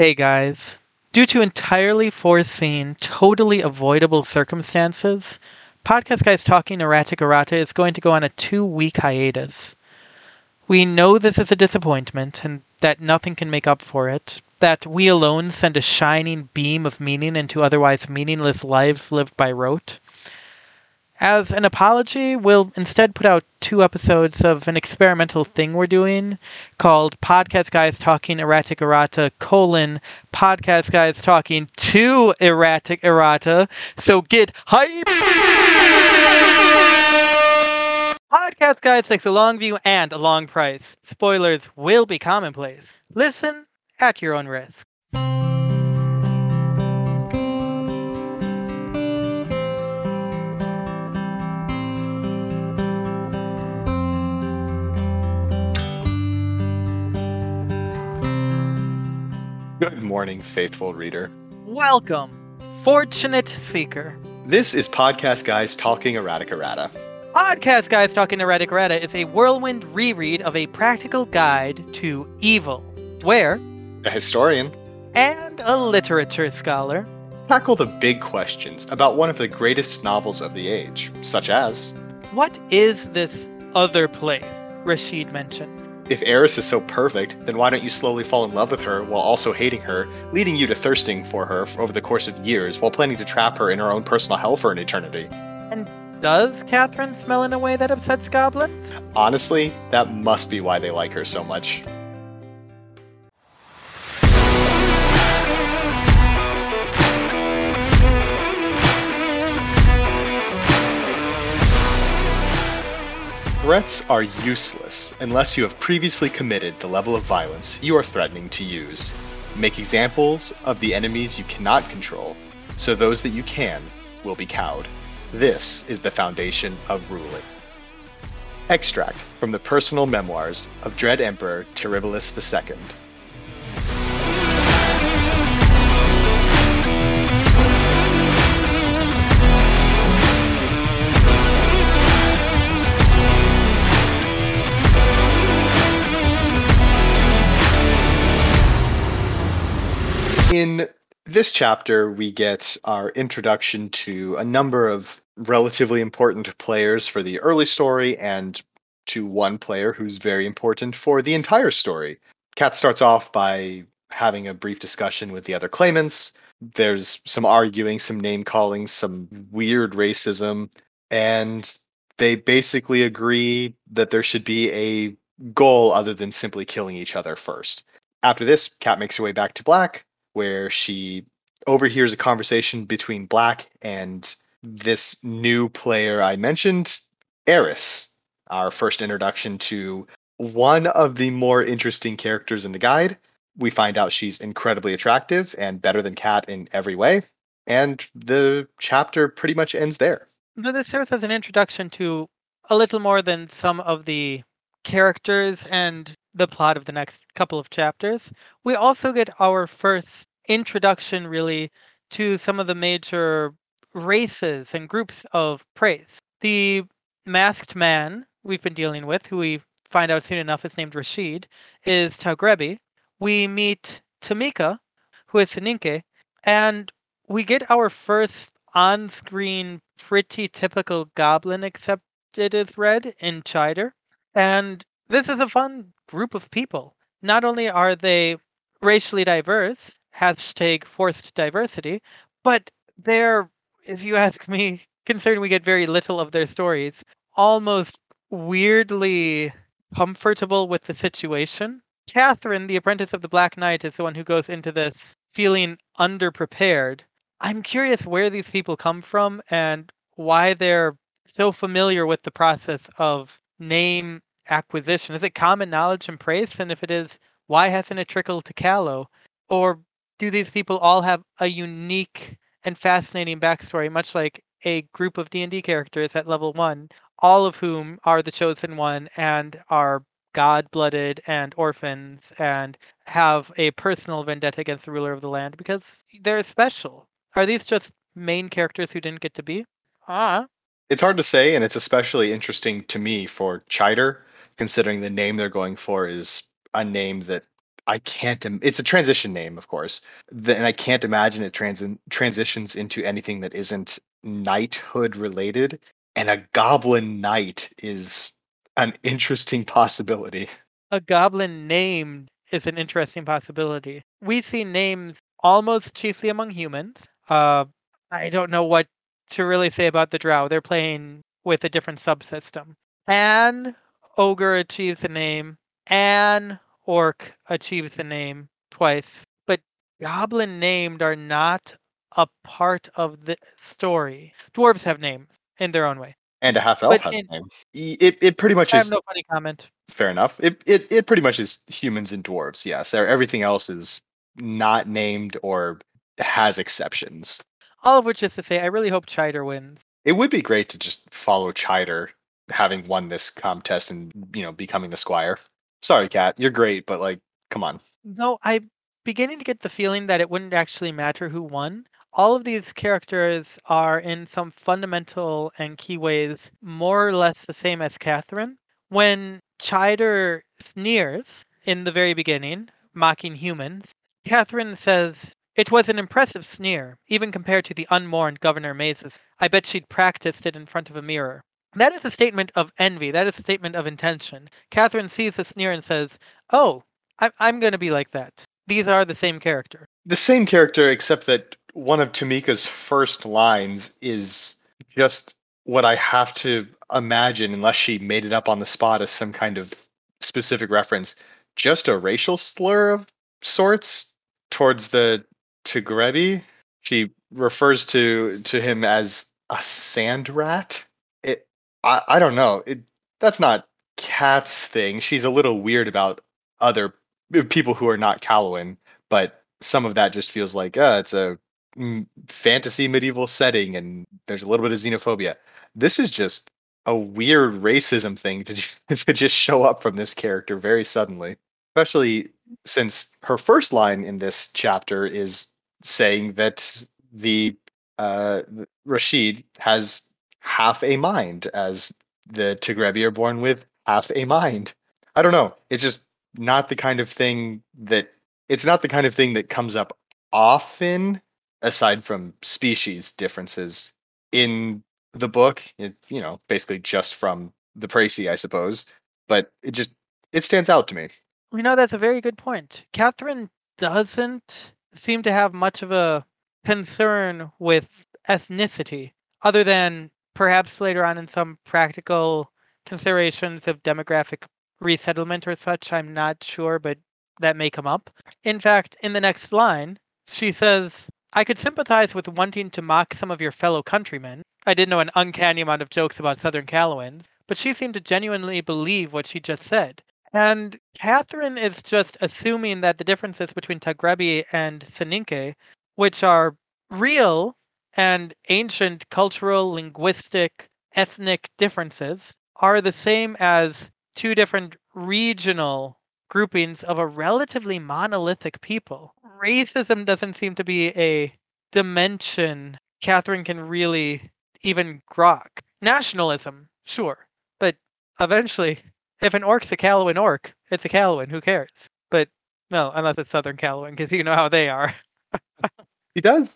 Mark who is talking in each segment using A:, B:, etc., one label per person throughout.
A: Hey guys. Due to entirely foreseen, totally avoidable circumstances, Podcast Guys Talking Erratic Errata is going to go on a two week hiatus. We know this is a disappointment and that nothing can make up for it, that we alone send a shining beam of meaning into otherwise meaningless lives lived by rote. As an apology, we'll instead put out two episodes of an experimental thing we're doing called Podcast Guys Talking Erratic Errata colon Podcast Guys Talking to Erratic Errata. So get hype! Podcast Guys takes a long view and a long price. Spoilers will be commonplace. Listen at your own risk.
B: Good morning, faithful reader.
A: Welcome, Fortunate Seeker.
B: This is Podcast Guys Talking Erratic Errata.
A: Podcast Guys Talking Erratic Errata is a whirlwind reread of a practical guide to evil, where
B: A historian
A: and a literature scholar
B: tackle the big questions about one of the greatest novels of the age, such as
A: what is this other place Rashid mentions?
B: If Heiress is so perfect, then why don't you slowly fall in love with her while also hating her, leading you to thirsting for her over the course of years while planning to trap her in her own personal hell for an eternity?
A: And does Catherine smell in a way that upsets goblins?
B: Honestly, that must be why they like her so much. Threats are useless unless you have previously committed the level of violence you are threatening to use. Make examples of the enemies you cannot control, so those that you can will be cowed. This is the foundation of ruling. Extract from the personal memoirs of Dread Emperor Terribilis II. In this chapter, we get our introduction to a number of relatively important players for the early story and to one player who's very important for the entire story. Kat starts off by having a brief discussion with the other claimants. There's some arguing, some name calling, some weird racism, and they basically agree that there should be a goal other than simply killing each other first. After this, Kat makes her way back to Black, where she overhears a conversation between Black and this new player I mentioned, Heiress, our first introduction to one of the more interesting characters in the guide. We find out she's incredibly attractive and better than Kat in every way, and the chapter pretty much ends there.
A: Though this serves as an introduction to a little more than some of the characters and the plot of the next couple of chapters. We also get our first introduction, really, to some of the major races and groups of Praes. The masked man we've been dealing with, who we find out soon enough is named Rashid, is Taugrebi. We meet Tamika, who is Soninke, and we get our first on screen, pretty typical goblin, except it is red in Chider. And this is a fun group of people. Not only are they racially diverse, hashtag forced diversity, but they're, if you ask me, considering we get very little of their stories, almost weirdly comfortable with the situation. Catherine, the apprentice of the Black Knight, is the one who goes into this feeling underprepared. I'm curious where these people come from and why they're so familiar with the process of name acquisition? Is it common knowledge and Praes? And if it is, why hasn't it trickled to Callow? Or do these people all have a unique and fascinating backstory, much like a group of D&D characters at level 1, all of whom are the chosen one and are god-blooded and orphans and have a personal vendetta against the ruler of the land because they're special. Are these just main characters who didn't get to be? Ah,
B: It's hard to say, and it's especially interesting to me for Chider, considering the name they're going for is a name that I can't. Im- it's a transition name, of course, the, and I can't imagine it trans- transitions into anything that isn't knighthood related. And a goblin knight is an interesting possibility.
A: A goblin name is an interesting possibility. We see names almost chiefly among humans. Uh, I don't know what to really say about the drow. They're playing with a different subsystem. An ogre achieves a name. An orc achieves a name twice. But goblin named are not a part of the story. Dwarves have names in their own way.
B: And a half elf has
A: in-
B: a name. It it pretty much
A: I
B: is
A: have no funny comment.
B: fair enough. It it it pretty much is humans and dwarves. Yes, everything else is not named or has exceptions.
A: All of which is to say, I really hope Chider wins.
B: It would be great to just follow Chider having won this contest and you know becoming the squire. Sorry, Kat, you're great, but like, come on.
A: No, I'm beginning to get the feeling that it wouldn't actually matter who won. All of these characters are, in some fundamental and key ways, more or less the same as Catherine. When Chider sneers in the very beginning, mocking humans, Catherine says, It was an impressive sneer, even compared to the unmourned Governor Mazus. I bet she'd practiced it in front of a mirror. That is a statement of envy. That is a statement of intention. Catherine sees the sneer and says, Oh, I'm I'm gonna be like that. These are the same character.
B: The same character, except that one of Tamika's first lines is just what I have to imagine, unless she made it up on the spot as some kind of specific reference, just a racial slur of sorts towards the Tigrebi. She refers to to him as a sand rat. I, I don't know. It that's not Kat's thing. She's a little weird about other people who are not Callowan, but some of that just feels like uh, it's a mm, fantasy medieval setting and there's a little bit of xenophobia. This is just a weird racism thing to, to just show up from this character very suddenly, especially since her first line in this chapter is saying that the uh, Rashid has half a mind, as the Tigrebi are born with half a mind. I don't know. It's just not the kind of thing that it's not the kind of thing that comes up often aside from species differences in the book it, you know basically just from the précis i suppose but it just it stands out to me
A: You know, that's a very good point. Catherine doesn't seem to have much of a concern with ethnicity, other than perhaps later on in some practical considerations of demographic resettlement or such. I'm not sure, but that may come up. In fact, in the next line, she says, I could sympathize with wanting to mock some of your fellow countrymen. I did know an uncanny amount of jokes about Southern Callowans, but she seemed to genuinely believe what she just said. And Catherine is just assuming that the differences between Tagrebi and Soninke, which are real and ancient cultural, linguistic, ethnic differences, are the same as two different regional groupings of a relatively monolithic people. Racism doesn't seem to be a dimension Catherine can really even grok. Nationalism, sure, but eventually, if an orc's a Callowan orc, it's a Callowan. Who cares? But well, unless it's Southern Callowan, because you know how they are.
B: he does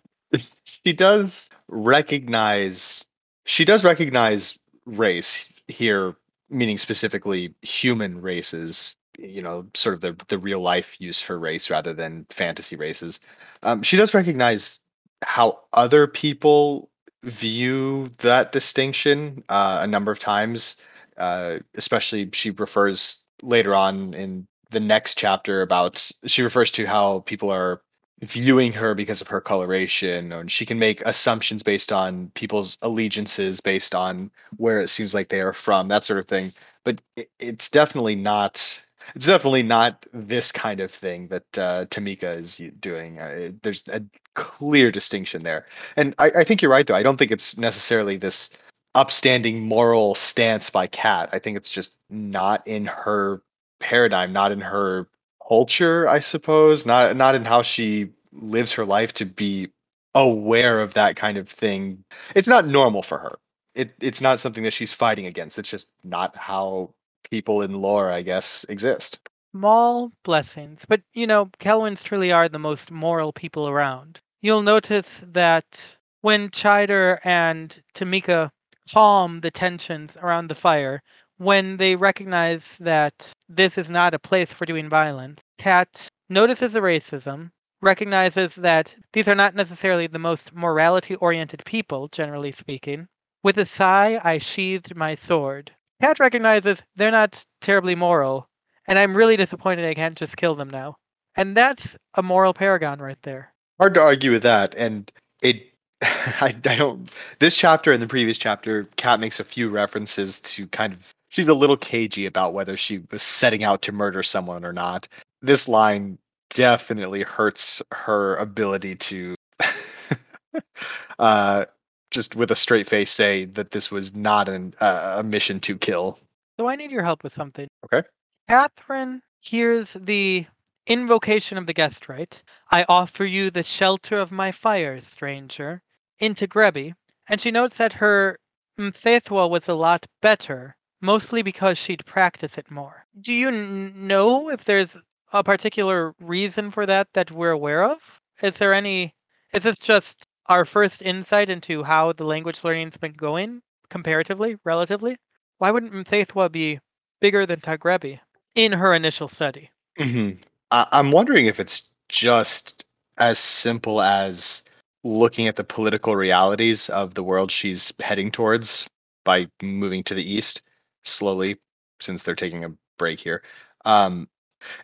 B: she does recognize she does recognize race here meaning specifically human races you know sort of the the real life use for race rather than fantasy races. Um, she does recognize how other people view that distinction uh, a number of times uh, especially she refers later on in the next chapter about she refers to how people are viewing her because of her coloration and she can make assumptions based on people's allegiances based on where it seems like they are from that sort of thing but it, it's definitely not it's definitely not this kind of thing that uh, Tamika is doing. Uh, there's a clear distinction there, and I, I think you're right. Though I don't think it's necessarily this upstanding moral stance by Kat. I think it's just not in her paradigm, not in her culture, I suppose, not not in how she lives her life to be aware of that kind of thing. It's not normal for her. It it's not something that she's fighting against. It's just not how people in lore, I guess, exist.
A: small blessings. But, you know, Kelwins truly are the most moral people around. You'll notice that when Chider and Tamika calm the tensions around the fire, when they recognize that this is not a place for doing violence, Kat notices the racism, recognizes that these are not necessarily the most morality oriented people, generally speaking. With a sigh, I sheathed my sword. Kat recognizes they're not terribly moral, and I'm really disappointed I can't just kill them now. And that's a moral paragon right there.
B: Hard to argue with that, and it. I, I don't. This chapter and the previous chapter, Kat makes a few references to kind of. She's a little cagey about whether she was setting out to murder someone or not. This line definitely hurts her ability to uh, just with a straight face say that this was not an, uh, a mission to kill.
A: So I need your help with something.
B: Okay.
A: Catherine hears the invocation of the guest rite. I offer you the shelter of my fire, stranger, into Grebe, and she notes that her Mthethwa was a lot better, mostly because she'd practice it more. Do you n- know if there's a particular reason for that that we're aware of? Is there any? Is this just our first insight into how the language learning's been going comparatively, relatively? Why wouldn't Mthethwa be bigger than Tagrebi in her initial study?
B: Mm-hmm. I- I'm wondering if it's just as simple as looking at the political realities of the world she's heading towards by moving to the east slowly, since they're taking a break here. Um,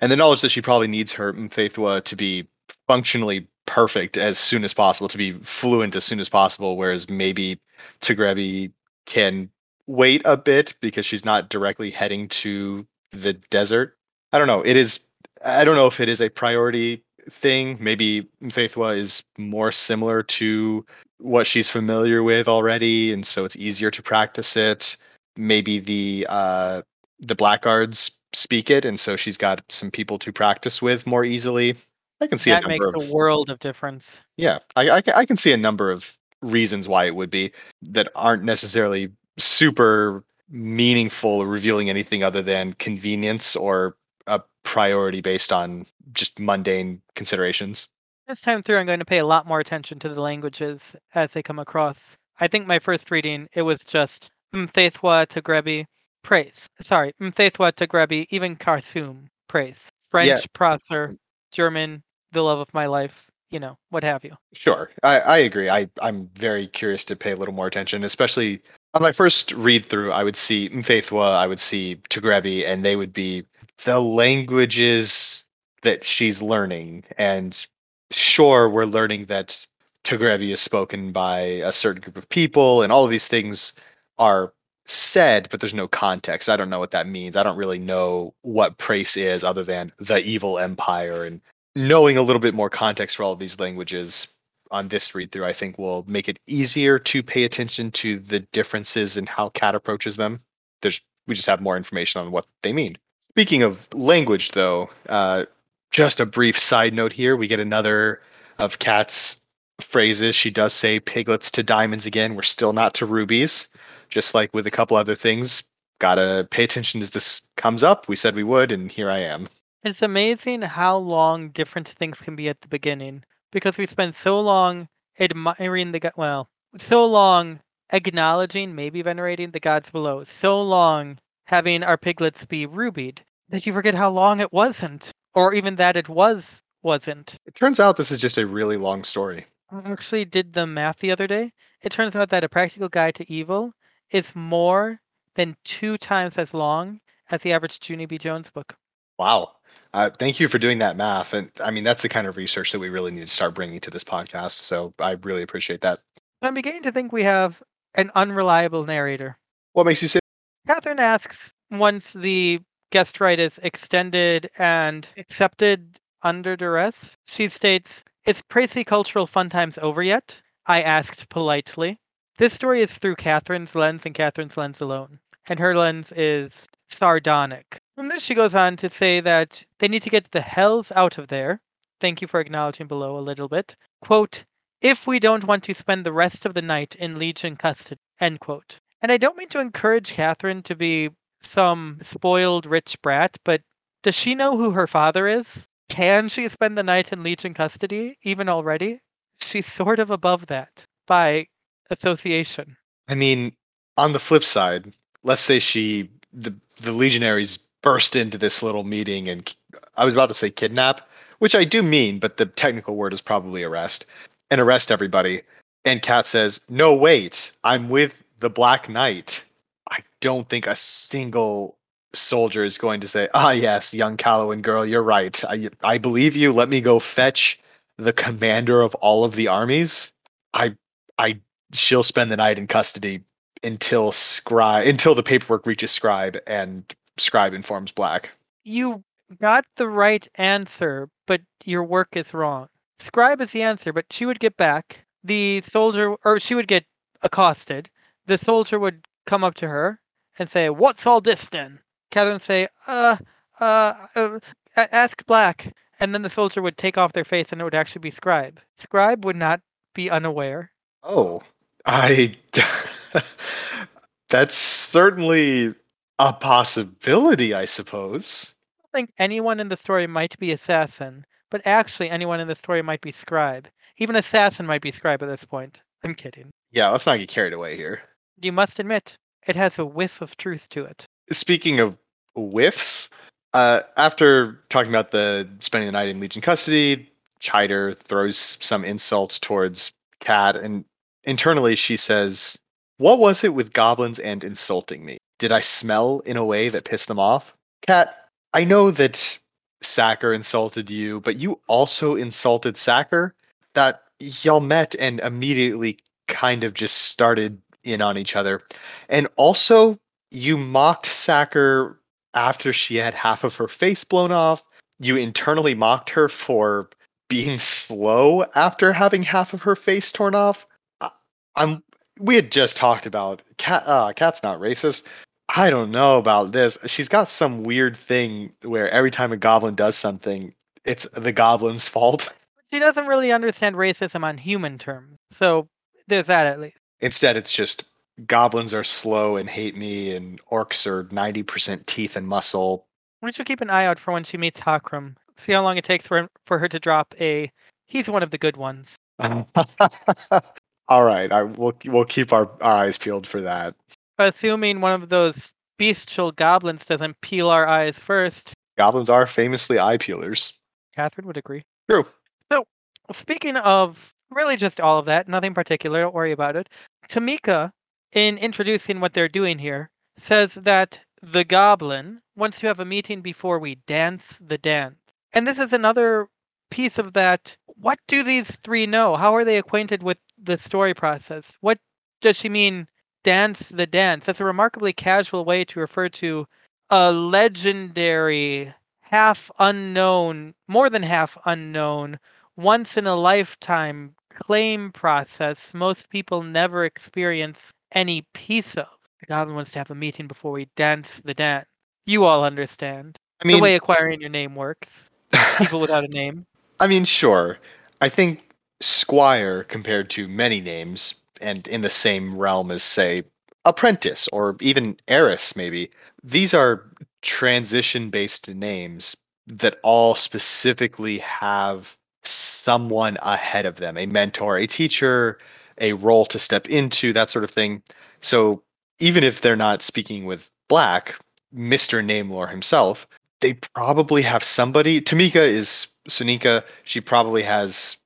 B: and the knowledge that she probably needs her Mthethwa to be functionally perfect as soon as possible, to be fluent as soon as possible, whereas maybe Tigrebi can wait a bit because she's not directly heading to the desert. I don't know. It is I don't know if it is a priority thing. Maybe Mthethwa is more similar to what she's familiar with already, and so it's easier to practice it. Maybe the uh, the blackguards speak it, and so she's got some people to practice with more easily. I can see
A: that
B: a
A: makes
B: number of
A: a world of difference.
B: yeah, I, I I can see a number of reasons why it would be that aren't necessarily super meaningful or revealing anything other than convenience or a priority based on just mundane considerations.
A: This time through, I'm going to pay a lot more attention to the languages as they come across. I think my first reading, it was just Mthethwa to Grebi, praise. Sorry, Mthethwa to Grebi, even Kharsum, praise. French,
B: Yeah.
A: Procer, German, the love of my life, you know, what have you.
B: Sure, I, I agree. I, I'm very curious to pay a little more attention, especially on my first read through. I would see Mthethwa, I would see Tigrebi, and they would be the languages that she's learning. And sure, we're learning that Tigrebi is spoken by a certain group of people, and all of these things are said, but there's no context. I don't know what that means. I don't really know what Praes is other than the evil empire and knowing a little bit more context for all of these languages on this read through, I think will make it easier to pay attention to the differences in how Cat approaches them. There's we just have more information on what they mean. Speaking of language, though, uh, just a brief side note here: we get another of Cat's phrases. She does say "piglets to diamonds" again. We're still not to rubies, just like with a couple other things. Gotta pay attention as this comes up. We said we would, and here I am.
A: It's amazing how long different things can be at the beginning because we spend so long admiring the god, well, so long acknowledging, maybe venerating the gods below, so long having our piglets be rubied that you forget how long it wasn't, or even that it was wasn't.
B: It turns out this is just a really long story.
A: I actually did the math the other day. It turns out that a practical guide to evil is more than two times as long as the average Junie B. Jones book.
B: Wow. Uh, thank you for doing that math. And I mean, that's the kind of research that we really need to start bringing to this podcast. So I really appreciate that.
A: I'm beginning to think we have an unreliable narrator.
B: What makes you say?
A: Catherine asks once the guest right is extended and accepted under duress, she states, Is Praesi Cultural Fun Times over yet? I asked politely. This story is through Catherine's lens and Catherine's lens alone, and her lens is sardonic. From this, she goes on to say that they need to get the hells out of there. Thank you for acknowledging below a little bit. Quote, if we don't want to spend the rest of the night in Legion custody. End quote. And I don't mean to encourage Catherine to be some spoiled rich brat, but Does she know who her father is? Can she spend the night in Legion custody, even already? She's sort of above that by association.
B: I mean, on the flip side, let's say she the the legionaries burst into this little meeting and I was about to say kidnap, which I do mean, but the technical word is probably arrest, and arrest everybody. And Kat says, "No, wait, I'm with the Black Knight." I don't think a single soldier is going to say, "Ah, yes, young Callowan girl, you're right. I I believe you. Let me go fetch the commander of all of the armies." I I she'll spend the night in custody until scribe until the paperwork reaches scribe and scribe informs black
A: You got the right answer, but your work is wrong. Scribe is the answer, but she would get back. The soldier, or she would get accosted. The soldier would come up to her and say, "What's all this then?" Catherine would say, "Uh, uh, uh ask Black." And then the soldier would take off their face, and it would actually be Scribe. Scribe would not be unaware.
B: oh i that's certainly a possibility i suppose
A: I think anyone in the story might be assassin, but actually anyone in the story might be scribe. Even assassin might be scribe at this point. I'm kidding.
B: yeah let's not get carried away here
A: You must admit, it has a whiff of truth to it.
B: speaking of whiffs, uh, after talking about the spending the night in Legion custody, Chider throws some insults towards Kat, and internally she says, "What was it with goblins and insulting me? Did I smell in a way that pissed them off?" Cat, I know that Sacker insulted you, but you also insulted Sacker. That y'all met and immediately kind of just started in on each other. And also, you mocked Sacker after she had half of her face blown off. You internally mocked her for being slow after having half of her face torn off. I'm. We had just talked about cat. Uh, cat's not racist. I don't know about this. She's got some weird thing where every time a goblin does something, it's the goblin's fault.
A: She doesn't really understand racism on human terms, so there's that at least.
B: Instead, it's just goblins are slow and hate me, and orcs are 90% teeth and muscle.
A: We should keep an eye out for when she meets Hakram. See how long it takes for, for her to drop a. He's one of the good ones.
B: All right, I, we'll we'll keep our, our eyes peeled for that.
A: Assuming one of those bestial goblins doesn't peel our eyes first.
B: Goblins are famously eye peelers.
A: Catherine would agree.
B: True.
A: So, speaking of really just all of that, nothing particular, don't worry about it. Tamika, in introducing what they're doing here, says that the goblin wants to have a meeting before we dance the dance. And this is another piece of that. What do these three know? How are they acquainted with the story process? What does she mean, dance the dance? That's a remarkably casual way to refer to a legendary, half unknown, more than half unknown, once in a lifetime claim process most people never experience any piece of. The goblin wants to have a meeting before we dance the dance. You all understand
B: I mean,
A: the way acquiring your name works. People without a name.
B: I mean, sure. I think Squire, compared to many names, and in the same realm as, say, Apprentice or even Heiress, maybe, these are transition based names that all specifically have someone ahead of them a mentor, a teacher, a role to step into, that sort of thing. So even if they're not speaking with Black, Mr. Namelore himself, they probably have somebody. Tamika is Sunika. She probably has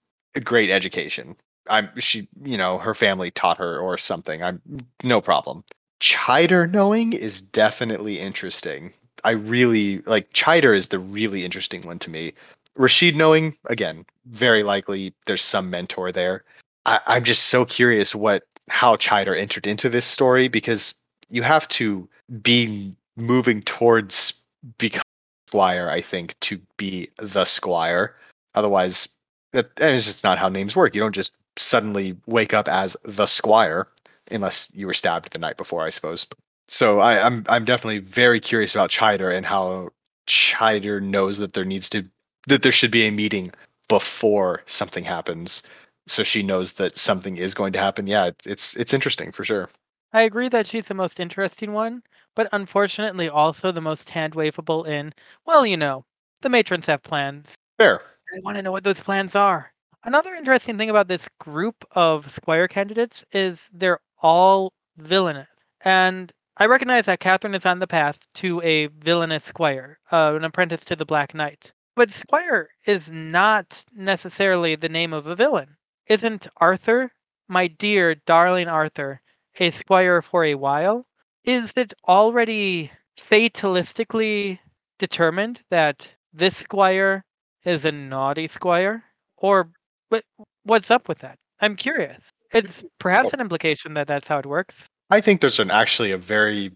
B: great education. I'm she, you know, her family taught her or something. I'm no problem. Chider knowing is definitely interesting. I really like Chider is the really interesting one to me. Rashid knowing, again, very likely there's some mentor there. I, I'm just so curious what how Chider entered into this story because you have to be moving towards become squire, I think, to be the squire. Otherwise, that and just not how names work. You don't just suddenly wake up as the squire unless you were stabbed the night before, I suppose. So I, I'm I'm definitely very curious about Chider and how Chider knows that there needs to that there should be a meeting before something happens, so she knows that something is going to happen. Yeah, it's it's, it's interesting for sure.
A: I agree that she's the most interesting one. but unfortunately also the most hand waveable in, well, you know, the matrons have plans.
B: Fair.
A: I want to know what those plans are. Another interesting thing about this group of Squire candidates is they're all villainous. And I recognize that Catherine is on the path to a villainous Squire, uh, an apprentice to the Black Knight. But Squire is not necessarily the name of a villain. Isn't Arthur, my dear, darling Arthur, a Squire for a while? Is it already fatalistically determined that this Squire is a naughty Squire? Or what, what's up with that? I'm curious. It's perhaps an implication that that's how it works.
B: I think there's an actually a very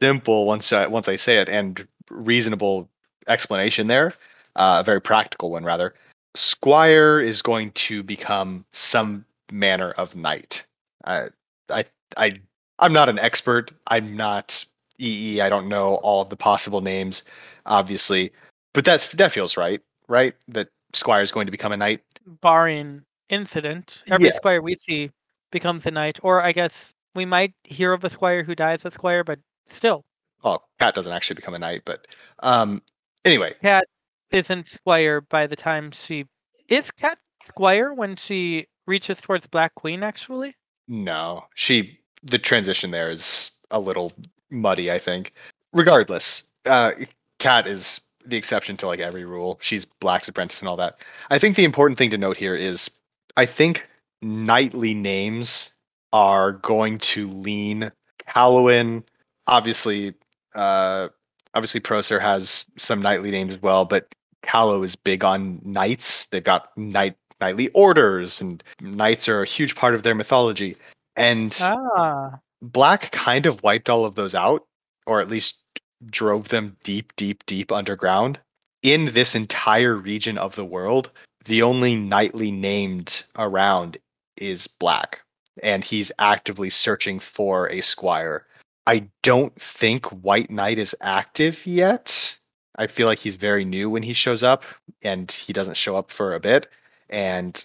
B: simple once I, once I say it and reasonable explanation there, uh, a very practical one rather. Squire is going to become some manner of knight. I I I I'm not an expert. I'm not EE. I don't know all of the possible names, obviously, but that's that feels right, right? That Squire is going to become a knight.
A: Barring incident, every
B: Yeah.
A: Squire we see becomes a knight, or I guess we might hear of a Squire who dies a Squire, but still,
B: Oh, Cat doesn't actually become a knight, but um, anyway,
A: Cat isn't Squire by the time she is Cat Squire when she reaches towards Black Queen. Actually,
B: No, she the transition there is a little muddy. I think. Regardless, uh, Kat is the exception to like every rule. She's Black's apprentice and all that. I think the important thing to note here is I think knightly names are going to lean Halloween. Obviously, uh, obviously Procer has some knightly names as well, but Callow is big on knights. They've got knight knightly orders, and knights are a huge part of their mythology. And
A: ah,
B: Black kind of wiped all of those out, or at least drove them deep, deep, deep underground. In this entire region of the world, the only knightly named around is Black, and he's actively searching for a squire. I don't think White Knight is active yet. I feel like he's very new when he shows up, and he doesn't show up for a bit. And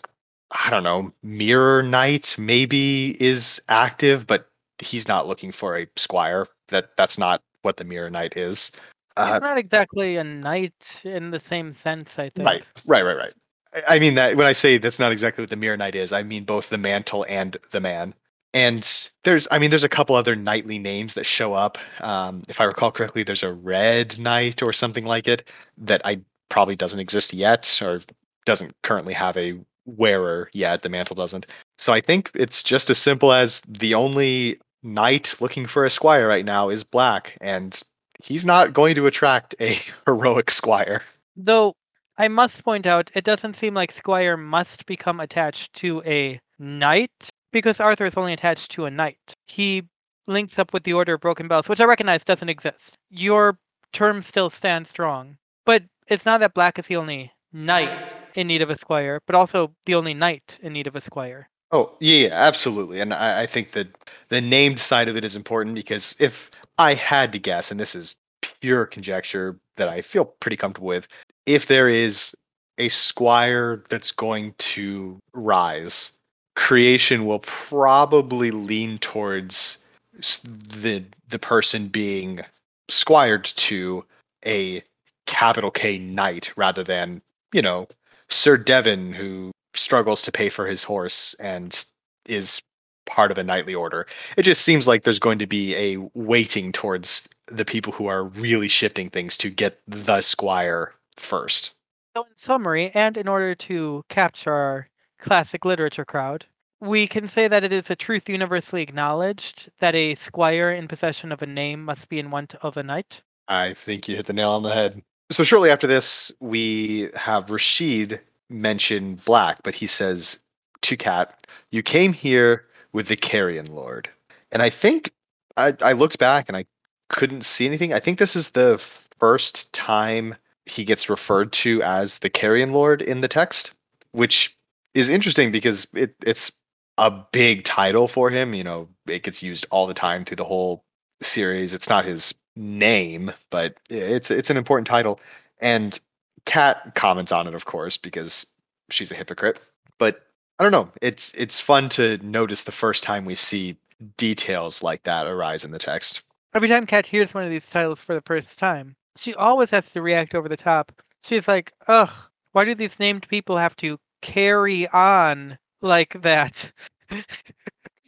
B: I don't know, Mirror Knight maybe is active, but he's not looking for a squire. That that's not what the Mirror Knight is. Uh,
A: he's not exactly a knight in the same sense. I think.
B: right, right, right, right. I, I mean that when I say that's not exactly what the Mirror Knight is, I mean both the mantle and the man. And there's, I mean, there's a couple other knightly names that show up. Um, if I recall correctly, there's a Red Knight or something like it that I probably doesn't exist yet or doesn't currently have a wearer yet. The mantle doesn't. So I think it's just as simple as the only knight looking for a squire right now is black, and he's not going to attract a heroic squire.
A: Though I must point out, it doesn't seem like Squire must become attached to a knight because Arthur is only attached to a knight. He links up with the Order of Broken Bells, which I recognize doesn't exist. Your term still stands strong. But it's not that Black is the only knight in need of a squire, but also the only knight in need of a squire.
B: Oh yeah, absolutely, and I, I think that the named side of it is important because if I had to guess, and this is pure conjecture that I feel pretty comfortable with, if there is a squire that's going to rise, creation will probably lean towards the the person being squired to a capital K knight rather than you know Sir Devon who struggles to pay for his horse and is part of a knightly order. It just seems like there's going to be a weighting towards the people who are really shifting things to get the squire first.
A: So, in summary, and in order to capture our classic literature crowd, we can say that it is a truth universally acknowledged that a squire in possession of a name must be in want of a knight.
B: I think you hit the nail on the head. So shortly after this, we have Rashid mention Black, but he says to Cat, "You came here with the Carrion Lord," and I think I, I looked back and I couldn't see anything. I think this is the first time he gets referred to as the Carrion Lord in the text, which is interesting because it, it's a big title for him. You know, it gets used all the time through the whole series. It's not his name, but it's it's an important title. And Kat comments on it, of course, because she's a hypocrite. But I don't know. It's it's fun to notice the first time we see details like that arise in the text.
A: every time Kat hears one of these titles for the first time, she always has to react over the top. She's like, ugh, why do these named people have to carry on like that?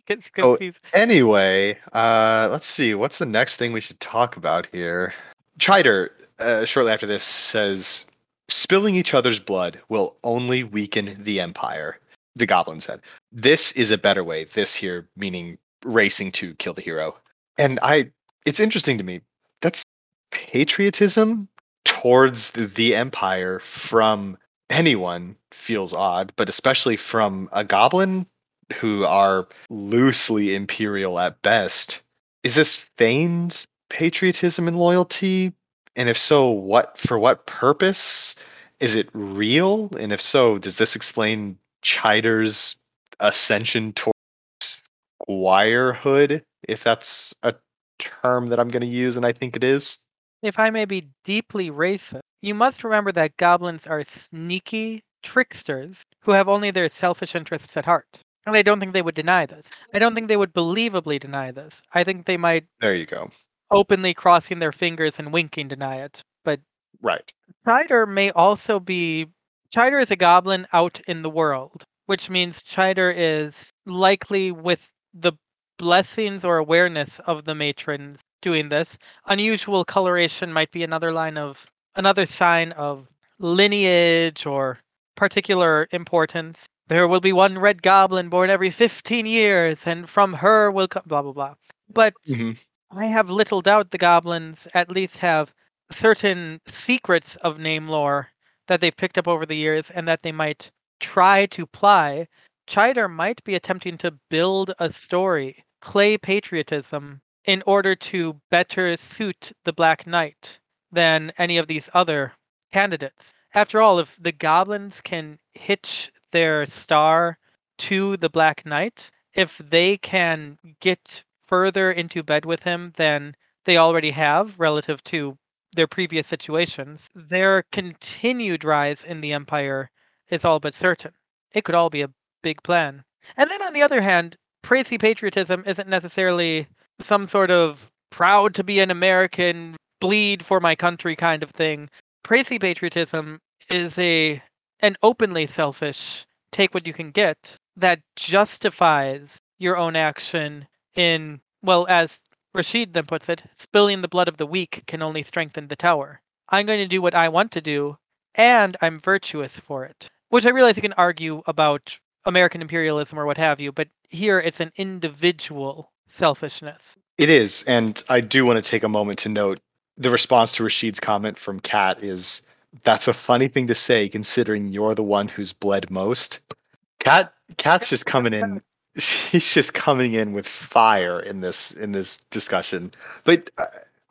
A: Because
B: Oh, Anyway, uh, let's see. What's the next thing we should talk about here? Chider, uh, shortly after this, says, Spilling each other's blood will only weaken the Empire, the Goblin said. This is a better way, this here meaning racing to kill the hero. And I, it's interesting to me. That's patriotism towards the Empire from anyone feels odd, but especially from a Goblin who are loosely imperial at best. Is this feigned patriotism and loyalty? And if so, what for what purpose? Is it real? And if so, does this explain Chider's ascension towards squirehood? If that's a term that I'm going to use, and I think it is.
A: if I may be deeply racist, you must remember that goblins are sneaky tricksters who have only their selfish interests at heart. And I don't think they would deny this. I don't think they would believably deny this. I think they might
B: There you go.
A: Openly crossing their fingers and winking deny it. But
B: Right.
A: Chider may also be. Chider is a goblin out in the world, which means Chider is likely with the blessings or awareness of the matrons doing this. Unusual coloration might be another line of another sign of lineage or particular importance. There will be one red goblin born every 15 years, and from her will come blah blah blah. But
B: Mhm.
A: I have little doubt the goblins at least have certain secrets of name lore that they've picked up over the years and that they might try to ply. Chider might be attempting to build a story, clay patriotism in order to better suit the Black Knight than any of these other candidates. After all, if the goblins can hitch their star to the Black Knight, if they can get further into bed with him than they already have relative to their previous situations, their continued rise in the Empire is all but certain. It could all be a big plan. And then on the other hand, crazy patriotism isn't necessarily some sort of proud to be an American, bleed for my country kind of thing. Crazy patriotism is a an openly selfish take what you can get that justifies your own action in well as Rashid then puts it, spilling the blood of the weak can only strengthen the tower. I'm going to do what I want to do, and I'm virtuous for it. Which I realize you can argue about American imperialism or what have you, but here it's an individual selfishness.
B: It is, and I do want to take a moment to note the response to Rashid's comment from Kat is that's a funny thing to say considering you're the one who's bled most. Kat Kat's just coming in she's just coming in with fire in this in this discussion. But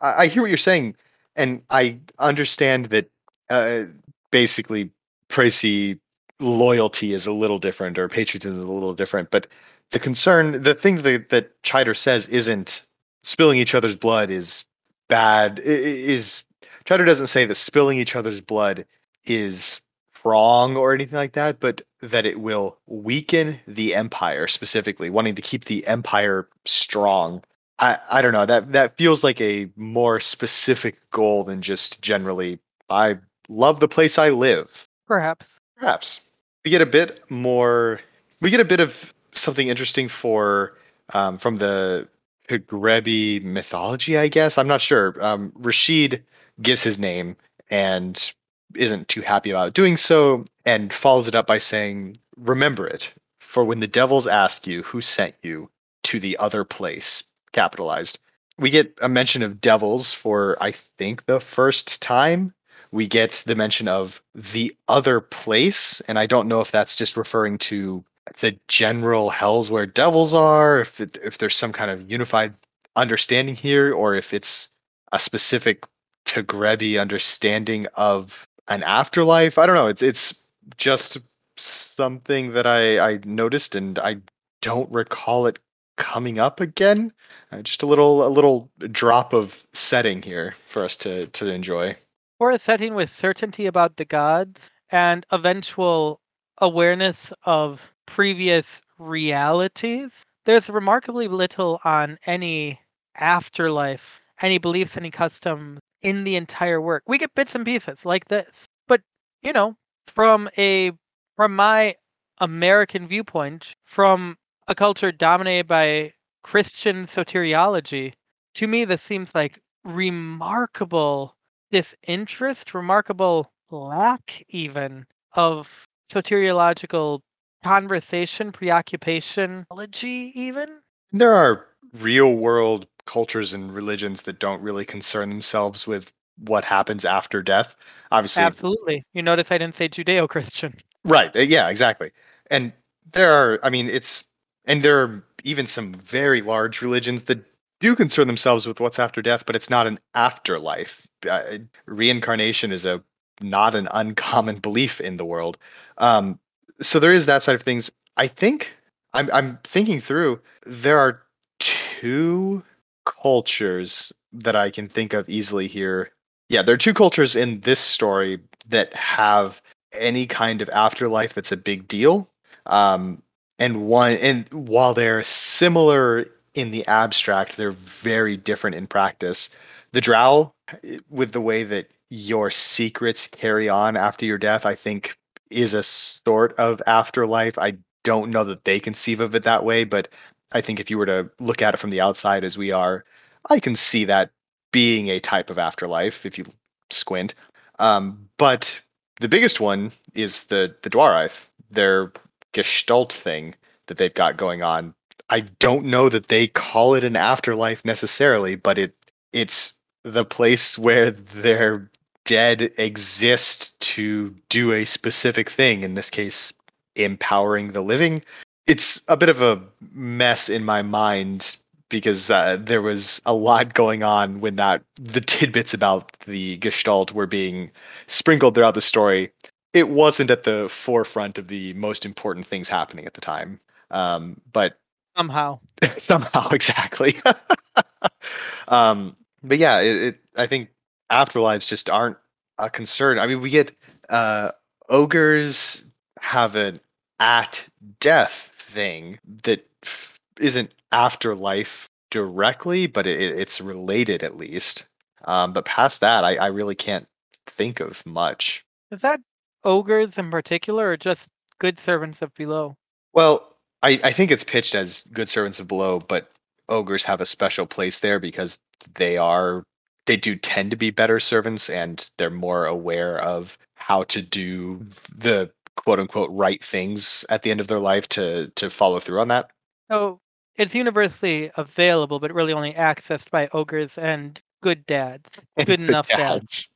B: I, I hear what you're saying and I understand that uh, basically Praesi loyalty is a little different or patriotism is a little different, but the concern the thing that, that Chider says isn't spilling each other's blood is bad is Chider doesn't say that spilling each other's blood is wrong or anything like that, but that it will weaken the empire specifically, wanting to keep the empire strong. I, I don't know. That that feels like a more specific goal than just generally I love the place I live.
A: Perhaps.
B: Perhaps. We get a bit more we get a bit of something interesting for um, from the Pigrebi mythology, I guess. I'm not sure. Um, Rashid gives his name and isn't too happy about doing so, and follows it up by saying, Remember it, for when the devils ask you who sent you to the other place, capitalized. We get a mention of devils for, I think, the first time. We get the mention of the other place, and I don't know if that's just referring to the general hells where devils are, if it, if there's some kind of unified understanding here, or if it's a specific Tagrebi understanding of an afterlife. I don't know. It's it's just something that I I noticed, and I don't recall it coming up again. Uh, just a little a little drop of setting here for us to to enjoy.
A: For a setting with certainty about the gods and eventual awareness of previous realities, there's remarkably little on any afterlife any beliefs, any customs in the entire work. We get bits and pieces like this. But, you know, from a from my American viewpoint, from a culture dominated by Christian soteriology, to me this seems like remarkable disinterest, remarkable lack even of soteriological conversation, preoccupation, even.
B: There are real world cultures and religions that don't really concern themselves with what happens after death. Obviously,
A: Absolutely. You notice I didn't say Judeo Christian.
B: right? uh, Yeah, exactly. And there are, I mean, it's, and there are even some very large religions that do concern themselves with what's after death, but it's not an afterlife. Uh, reincarnation is a not an uncommon belief in the world. Um, so there is that side of things. I think I'm I'm thinking through. There are two cultures that I can think of easily here. Yeah, there are two cultures in this story that have any kind of afterlife that's a big deal. Um, and one, and while they're similar in the abstract, they're very different in practice. The Drow, with the way that your secrets carry on after your death, I think is a sort of afterlife. I don't know that they conceive of it that way, but I think if you were to look at it from the outside as we are, I can see that being a type of afterlife if you squint. Um, but the biggest one is the the Dwarith, their Gestalt thing that they've got going on. I don't know that they call it an afterlife necessarily, but it it's the place where their dead exist to do a specific thing. In this case, empowering the living. It's a bit of a mess in my mind because uh, there was a lot going on when that the tidbits about the Gestalt were being sprinkled throughout the story. It wasn't at the forefront of the most important things happening at the time, um, but
A: Somehow.
B: somehow exactly. um, but yeah, it, it, I think afterlives just aren't a concern. I mean, we get uh, ogres have an at death thing that isn't afterlife directly, but it, it's related at least. Um, but past that, I, I really can't think of much.
A: Is that ogres in particular or just good servants of below?
B: Well, I, I think it's pitched as good servants of below, but ogres have a special place there because they are they do tend to be better servants and they're more aware of how to do the quote unquote right things at the end of their life to to follow through on that.
A: So it's universally available, but really only accessed by ogres and good dads. Good enough dads.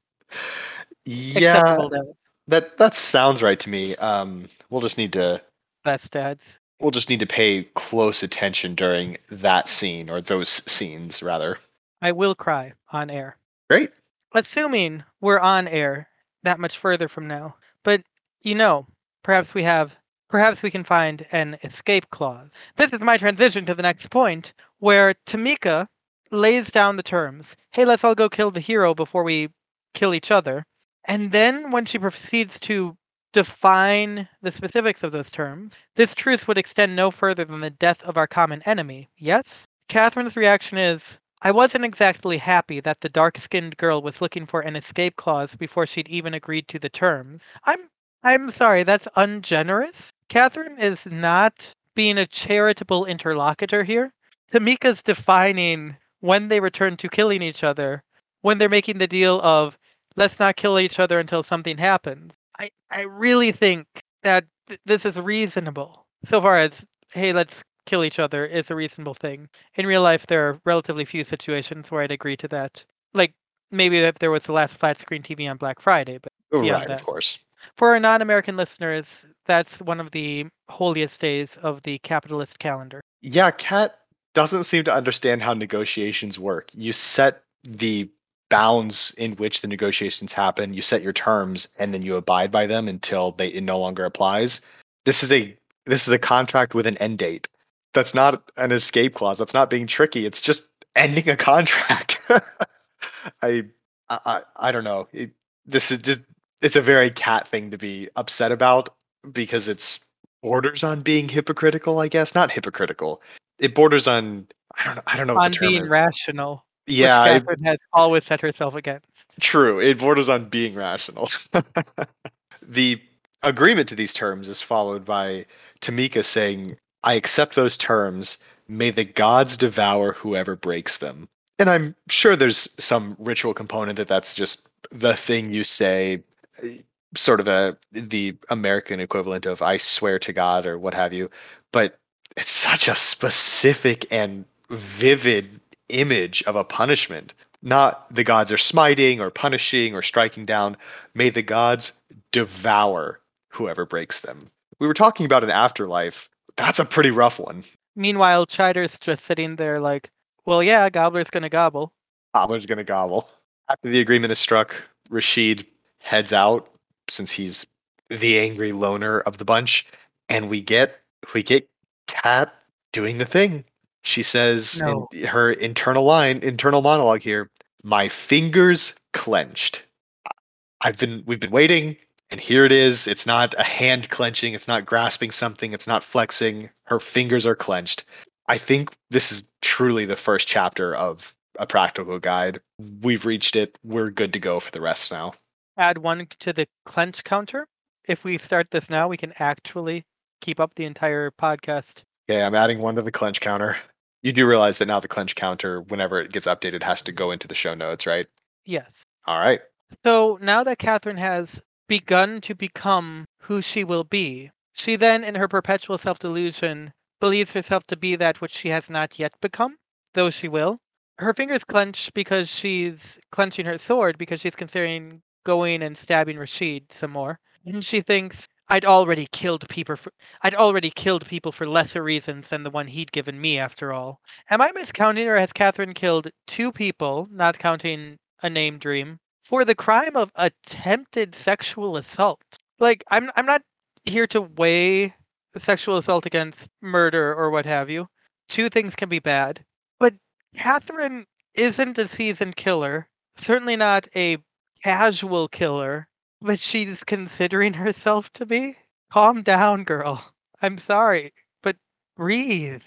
B: Yeah,
A: dads.
B: that that sounds right to me. Um, we'll just need to
A: Best dads.
B: we'll just need to pay close attention during that scene or those scenes rather.
A: I will cry on air.
B: Great.
A: Assuming we're on air that much further from now. But you know, perhaps we have perhaps we can find an escape clause. This is my transition to the next point, where Tamika lays down the terms. Hey, let's all go kill the hero before we kill each other. And then when she proceeds to define the specifics of those terms, this truce would extend no further than the death of our common enemy. Yes? Catherine's reaction is I wasn't exactly happy that the dark skinned girl was looking for an escape clause before she'd even agreed to the terms. I'm I'm sorry, that's ungenerous. Catherine is not being a charitable interlocutor here. Tamika's defining when they return to killing each other, when they're making the deal of let's not kill each other until something happens. I, I really think that th- this is reasonable. So far as, hey, let's kill each other is a reasonable thing. In real life, there are relatively few situations where I'd agree to that. Like, maybe if there was the last flat screen TV on Black Friday, but oh, beyond
B: right,
A: that.
B: of course.
A: For our non American listeners, that's one of the holiest days of the capitalist calendar.
B: Yeah, Kat doesn't seem to understand how negotiations work. You set the bounds in which the negotiations happen, you set your terms, and then you abide by them until they it no longer applies. This is a this is a contract with an end date. That's not an escape clause. That's not being tricky. It's just ending a contract. I, I I don't know. It, this is just it's a very cat thing to be upset about because it's borders on being hypocritical. I guess not hypocritical. It borders on I don't know. I don't know
A: On being
B: is.
A: rational.
B: Yeah,
A: which
B: it-
A: Catherine has always set herself against.
B: True. It borders on being rational. the agreement to these terms is followed by Tamika saying, I accept those terms. May the gods devour whoever breaks them. And I'm sure there's some ritual component that that's just the thing you say, sort of a the American equivalent of I swear to God or what have you. But it's such a specific and vivid image of a punishment not the gods are smiting or punishing or striking down. May the gods devour whoever breaks them. We were talking about an afterlife. That's a pretty rough one.
A: Meanwhile, Chider's just sitting there like, well, yeah, Gobbler's gonna gobble.
B: Gobbler's gonna gobble. After the agreement is struck, Rashid heads out since he's the angry loner of the bunch, and we get we get Kat doing the thing. She says
A: No.
B: in her internal line, internal monologue here, my fingers clenched. I've been we've been waiting, and here it is. It's not a hand clenching, it's not grasping something, it's not flexing. Her fingers are clenched. I think this is truly the first chapter of a practical guide. We've reached it. We're good to go for the rest now.
A: Add one to the clench counter. If we start this now, we can actually keep up the entire podcast.
B: Okay, I'm adding one to the clench counter. You do realize that now the clench counter, whenever it gets updated, has to go into the show notes, right?
A: Yes.
B: All right.
A: So now that Catherine has begun to become who she will be, she then, in her perpetual self delusion, believes herself to be that which she has not yet become, though she will. Her fingers clench because she's clenching her sword because she's considering going and stabbing Rashid some more. And she thinks, I'd already killed people for I'd already killed people for lesser reasons than the one he'd given me after all. Am I miscounting or has Catherine killed two people, not counting a name dream, for the crime of attempted sexual assault? Like I'm I'm not here to weigh sexual assault against murder or what have you. Two things can be bad. But Catherine isn't a seasoned killer, certainly not a casual killer, but she's considering herself to be. Calm down, girl. I'm sorry, but breathe.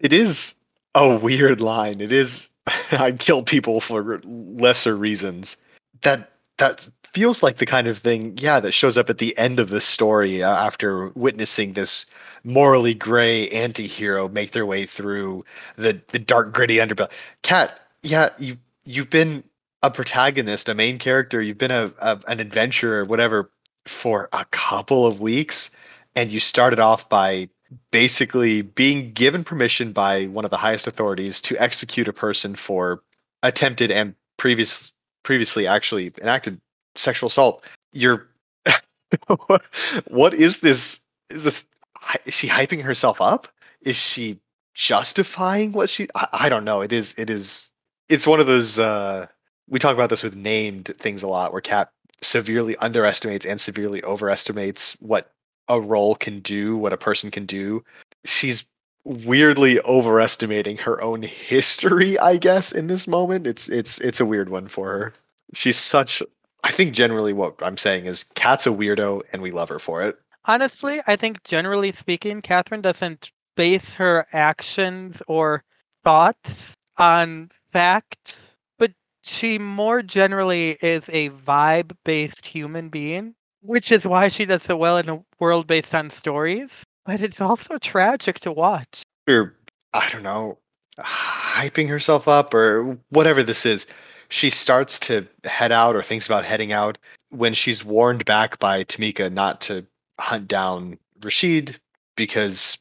B: It is a weird line. It is I killed people for lesser reasons. That that feels like the kind of thing, yeah, that shows up at the end of the story uh, after witnessing this morally gray anti-hero make their way through the the dark gritty underbelly. Cat, yeah, you you've been a protagonist, a main character, you've been a, a an adventurer, whatever, for a couple of weeks, and you started off by basically being given permission by one of the highest authorities to execute a person for attempted and previous previously actually enacted sexual assault. You're what is this? Is this is she hyping herself up? Is she justifying what she? I, I don't know. It is. It is. It's one of those. uh We talk about this with named things a lot, where Cat severely underestimates and severely overestimates what a role can do, what a person can do. She's weirdly overestimating her own history, I guess, in this moment. It's it's it's a weird one for her. She's such I think generally what I'm saying is Kat's a weirdo and we love her for it.
A: Honestly, I think generally speaking, Catherine doesn't base her actions or thoughts on fact, she more generally is a vibe based human being, which is why she does so well in a world based on stories. But it's also tragic to watch.
B: Or I don't know, hyping herself up or whatever this is. She starts to head out or thinks about heading out when she's warned back by Tamika not to hunt down Rashid because,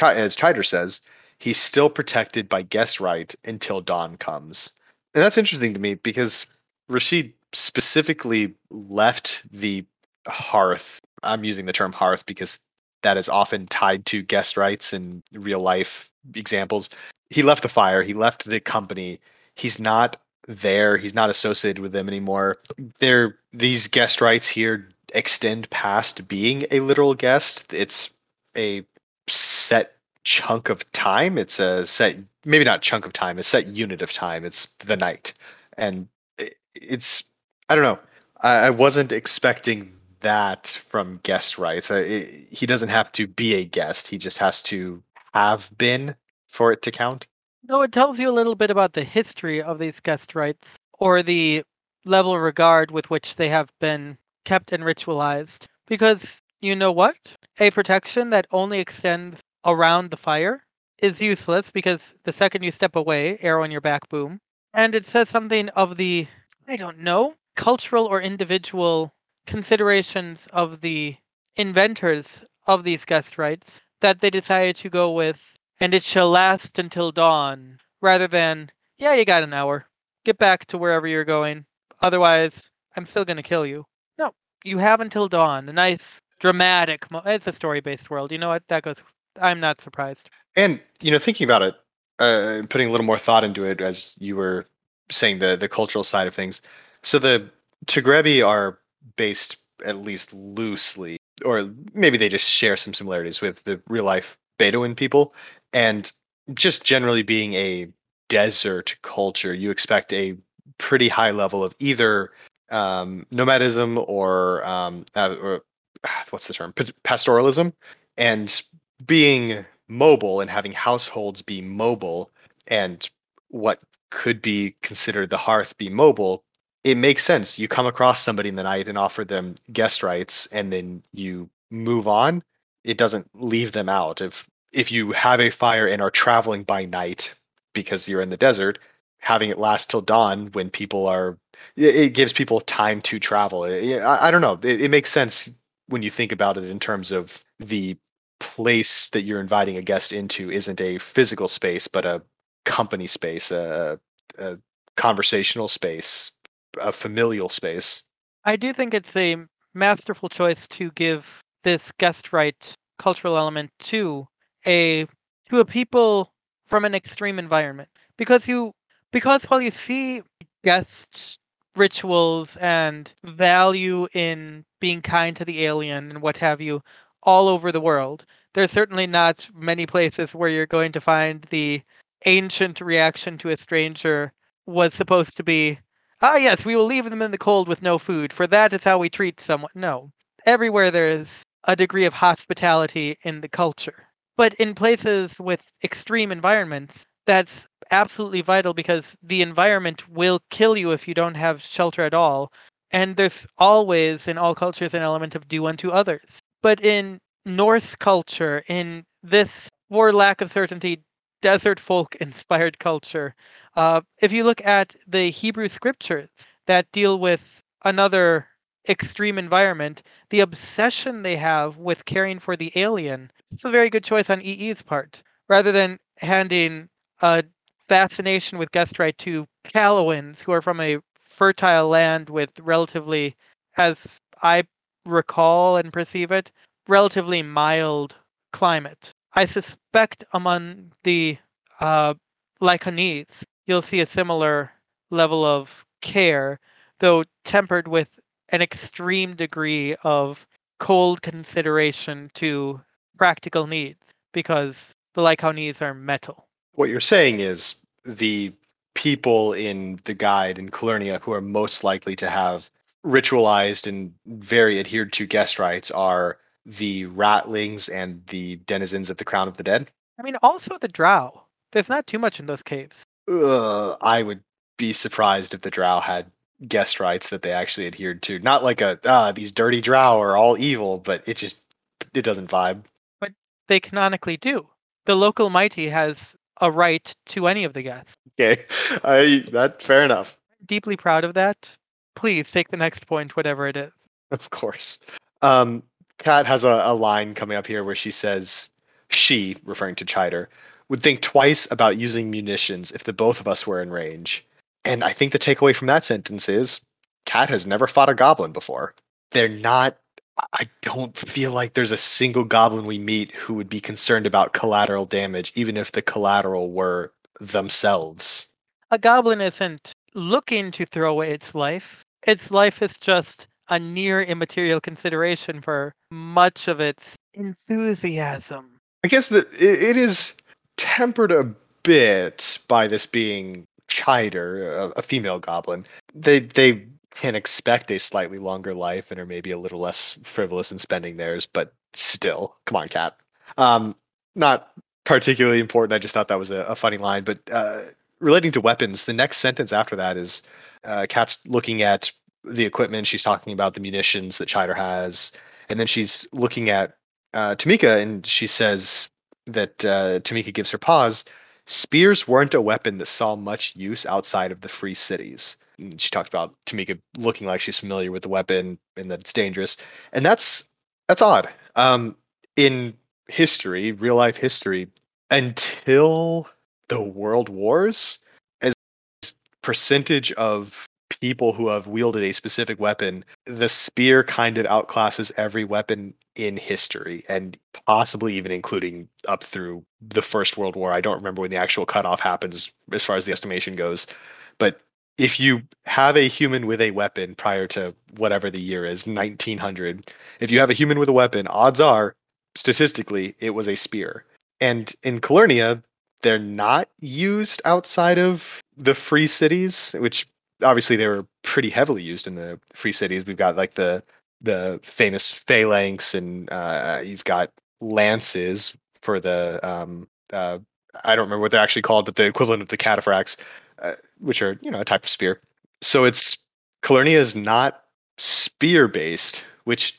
B: as Chider says, he's still protected by guest right until dawn comes. And that's interesting to me because Rashid specifically left the hearth. I'm using the term hearth because that is often tied to guest rights in real life examples. He left the fire, he left the company. He's not there, he's not associated with them anymore. There these guest rights here extend past being a literal guest. It's a set chunk of time. It's a set maybe not chunk of time, a set unit of time. It's the night. And it- it's I don't know. I, I wasn't expecting that from guest rights. I, it, he doesn't have to be a guest. He just has to have been for it to count.
A: No, it tells you a little bit about the history of these guest rites or the level of regard with which they have been kept and ritualized. Because you know what? A protection that only extends around the fire is useless because the second you step away, arrow in your back, boom. And it says something of the, I don't know, cultural or individual considerations of the inventors of these guest rites that they decided to go with, and it shall last until dawn, rather than, yeah, you got an hour. Get back to wherever you're going. Otherwise, I'm still going to kill you. No, you have until dawn. A nice, dramatic, mo- it's a story based world. You know what? That goes, I'm not surprised.
B: And you know, thinking about it, uh, putting a little more thought into it as you were saying the the cultural side of things. So the Tigrebi are based at least loosely, or maybe they just share some similarities with the real life Bedouin people, and just generally being a desert culture, you expect a pretty high level of either um, nomadism or, um, uh, or what's the term pastoralism, and being mobile and having households be mobile and what could be considered the hearth be mobile it makes sense. You come across somebody in the night and offer them guest rights and then you move on. It doesn't leave them out. If if you have a fire and are traveling by night because you're in the desert having it last till dawn when people are it, gives people time to travel. I, I don't know. It, it makes sense when you think about it in terms of the place that you're inviting a guest into isn't a physical space, but a company space, a, a conversational space, a familial space.
A: I do think it's a masterful choice to give this guest right cultural element to a to a people from an extreme environment because you because while you see guest rituals and value in being kind to the alien and what have you all over the world there's certainly not many places where you're going to find the ancient reaction to a stranger was supposed to be Ah, yes, we will leave them in the cold with no food, for that is how we treat someone. No. Everywhere there is a degree of hospitality in the culture. But in places with extreme environments, that's absolutely vital because the environment will kill you if you don't have shelter at all. And there's always, in all cultures, an element of do unto others. But in Norse culture, in this, for lack of certainty, desert folk inspired culture, uh, if you look at the Hebrew scriptures that deal with another extreme environment, the obsession they have with caring for the alien, it's a very good choice on EE's part. Rather than handing a fascination with guest right to Callowans, who are from a fertile land with relatively, as I recall and perceive it, relatively mild climate. I suspect among the uh, you'll see a similar level of care, though tempered with an extreme degree of cold consideration to practical needs, because the Lycaonese are metal.
B: What you're saying is the people in the guide in Calernia who are most likely to have ritualized and very adhered to guest rights are the ratlings and the denizens of the crown of the dead.
A: I mean, also the drow. There's not too much in those caves.
B: Ugh, I would be surprised if the drow had guest rights that they actually adhered to. Not like a ah, these dirty drow are all evil, but it just it doesn't vibe.
A: But they canonically do. The local mighty has a right to any of the guests.
B: Okay, I that fair enough.
A: Deeply proud of that. Please take the next point, whatever it is.
B: Of course. Um, Kat has a, a line coming up here where she says, she, referring to Chider, would think twice about using munitions if the both of us were in range. And I think the takeaway from that sentence is Kat has never fought a goblin before. They're not, I don't feel like there's a single goblin we meet who would be concerned about collateral damage, even if the collateral were themselves.
A: A goblin isn't looking to throw away its life. Its life is just a near immaterial consideration for much of its enthusiasm.
B: I guess that it, is tempered a bit by this being Chider, a, a female goblin. They they can expect a slightly longer life and are maybe a little less frivolous in spending theirs, but still, come on, cat. Um, not particularly important. I just thought that was a, a funny line. But uh, relating to weapons, the next sentence after that is uh, Kat's looking at the equipment. She's talking about the munitions that Chider has, and then she's looking at uh, Tamika, and she says that uh, Tamika gives her pause. Spears weren't a weapon that saw much use outside of the free cities. And she talked about Tamika looking like she's familiar with the weapon and that it's dangerous, and that's that's odd. Um, in history, real life history, until the World Wars, percentage of people who have wielded a specific weapon, the spear kind of outclasses every weapon in history, and possibly even including up through the First World War. I don't remember when the actual cutoff happens as far as the estimation goes, but if you have a human with a weapon prior to whatever the year is, 1900, if you have a human with a weapon, odds are, statistically, it was a spear. And in Calernia, they're not used outside of the free cities, which obviously they were pretty heavily used in the free cities. We've got like the the famous phalanx, and uh, you've got lances for the um, uh, I don't remember what they're actually called, but the equivalent of the cataphracts, uh, which are you know a type of spear. So it's Calernia is not spear based, which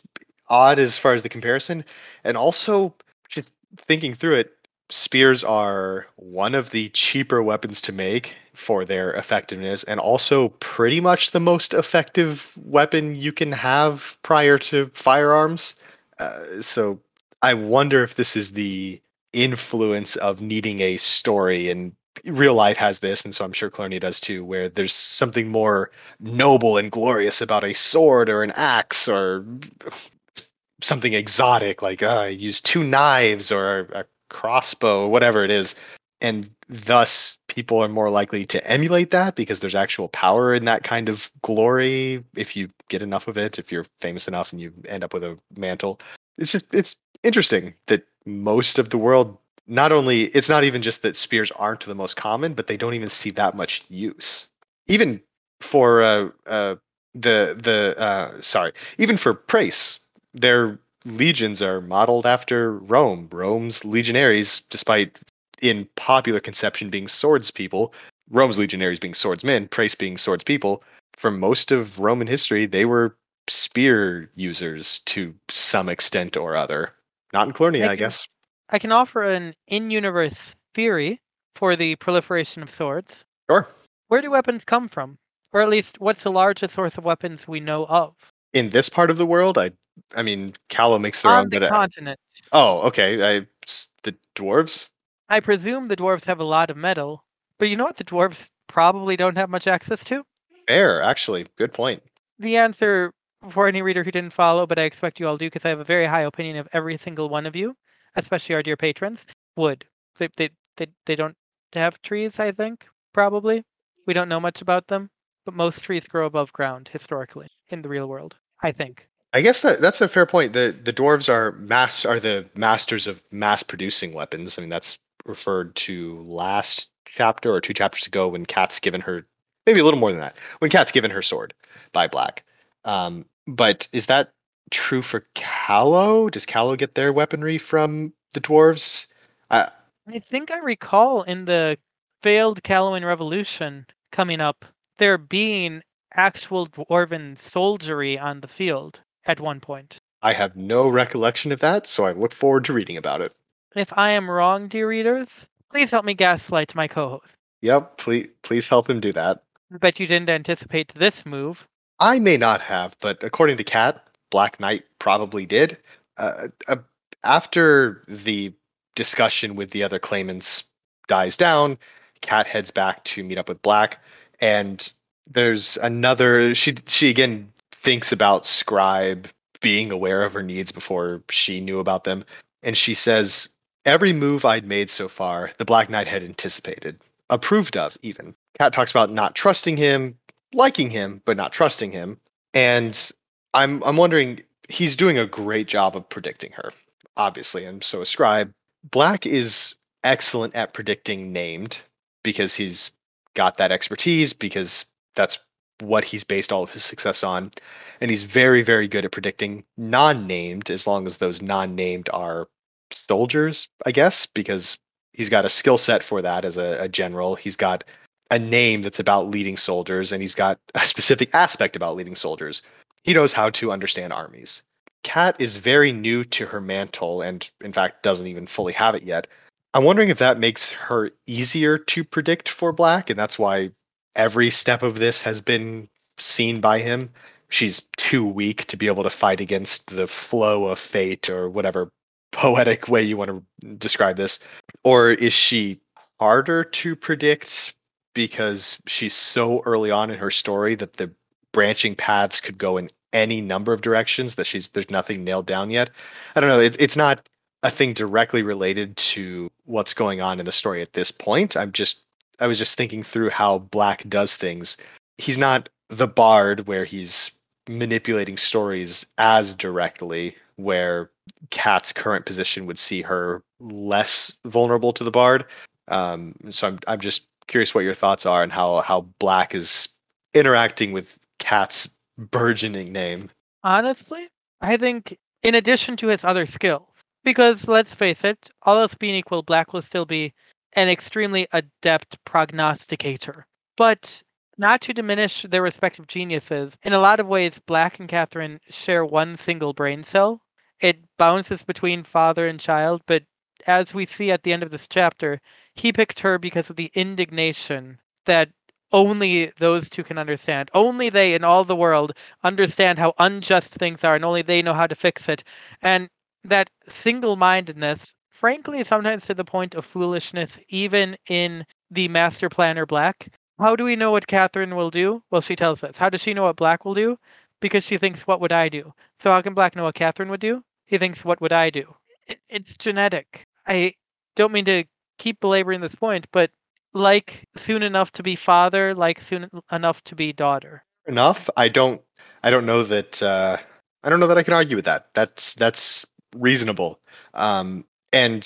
B: odd as far as the comparison, and also just thinking through it, spears are one of the cheaper weapons to make for their effectiveness and also pretty much the most effective weapon you can have prior to firearms. Uh, so I wonder if this is the influence of needing a story and real life has this and so i'm sure Calernia does too where there's something more noble and glorious about a sword or an axe or something exotic like uh, use two knives or a crossbow or whatever it is and thus people are more likely to emulate that because there's actual power in that kind of glory if you get enough of it if you're famous enough and you end up with a mantle. It's just it's interesting that most of the world not only it's not even just that spears aren't the most common but they don't even see that much use. Even for uh, uh, the the uh, sorry even for Praes their legions are modeled after rome. Rome's legionaries despite in popular conception being swords people, Rome's legionaries being swordsmen, Praes being swords people, for most of Roman history, they were spear users to some extent or other. Not in Calernia, I, I guess.
A: I can offer an in universe theory for the proliferation of swords.
B: Sure.
A: Where do weapons come from? Or at least, what's the largest source of weapons we know of?
B: In this part of the world, I I mean, Callow makes their
A: On
B: own.
A: the
B: but uh,
A: continent.
B: I, oh, okay. I, the dwarves?
A: I presume the dwarves have a lot of metal, but you know what the dwarves probably don't have much access to?
B: Fair, actually. Good point.
A: The answer for any reader who didn't follow, but I expect you all do because I have a very high opinion of every single one of you, especially our dear patrons, wood. They, they, they, they don't have trees, I think, probably. We don't know much about them, but most trees grow above ground historically in the real world, I think.
B: I guess that that's a fair point. The the dwarves are mass are the masters of mass producing weapons. I mean that's referred to last chapter or two chapters ago when Kat's given her maybe a little more than that when Kat's given her sword by Black. Um, but is that true for Callow? Does Callow get their weaponry from the dwarves?
A: I think I recall in the failed Callowan Revolution coming up there being actual dwarven soldiery on the field at one point.
B: I have no recollection of that, so I look forward to reading about it.
A: If I am wrong, dear readers, please help me gaslight my co-host.
B: Yep, please please help him do that.
A: I bet you didn't anticipate this move.
B: I may not have, but according to Kat, Black Knight probably did. Uh, uh, after the discussion with the other claimants dies down, Kat heads back to meet up with Black, and there's another. She she again thinks about Scribe being aware of her needs before she knew about them, and she says Every move I'd made so far, the Black Knight had anticipated, approved of, even. Kat talks about not trusting him, liking him, but not trusting him. And I'm I'm wondering, he's doing a great job of predicting her, obviously, and so is Scribe. Black is excellent at predicting named because he's got that expertise, because that's what he's based all of his success on. And he's very, very good at predicting non named as long as those non named are soldiers, I guess, because he's got a skill set for that as a, a general. He's got a name that's about leading soldiers, and he's got a specific aspect about leading soldiers. He knows how to understand armies. Kat is very new to her mantle and, in fact, doesn't even fully have it yet. I'm wondering if that makes her easier to predict for Black, and that's why every step of this has been seen by him. She's too weak to be able to fight against the flow of fate or whatever poetic way you want to describe this. Or is she harder to predict because she's so early on in her story that the branching paths could go in any number of directions that she's there's nothing nailed down yet. I don't know. It, it's not a thing directly related to what's going on in the story at this point. I'm just I was just thinking through how Black does things. He's not the bard where he's manipulating stories as directly where Kat's current position would see her less vulnerable to the bard. Um, so I'm I'm just curious what your thoughts are and how how Black is interacting with Kat's burgeoning name.
A: Honestly, I think in addition to his other skills, because let's face it, all else being equal, Black will still be an extremely adept prognosticator. But not to diminish their respective geniuses, in a lot of ways, Black and Catherine share one single brain cell. It bounces between father and child, but as we see at the end of this chapter, he picked her because of the indignation that only those two can understand. Only they in all the world understand how unjust things are, and only they know how to fix it. And that single mindedness, frankly, sometimes to the point of foolishness, even in the master planner Black. How do we know what Catherine will do? Well, she tells us. How does she know what Black will do? Because she thinks, what would I do? So, how can Black know what Catherine would do? He thinks, what would I do? It, it's genetic. I don't mean to keep belaboring this point, but like soon enough to be father, like soon enough to be daughter.
B: Enough. I don't. I don't know that. Uh, I don't know that I can argue with that. That's that's reasonable. Um, and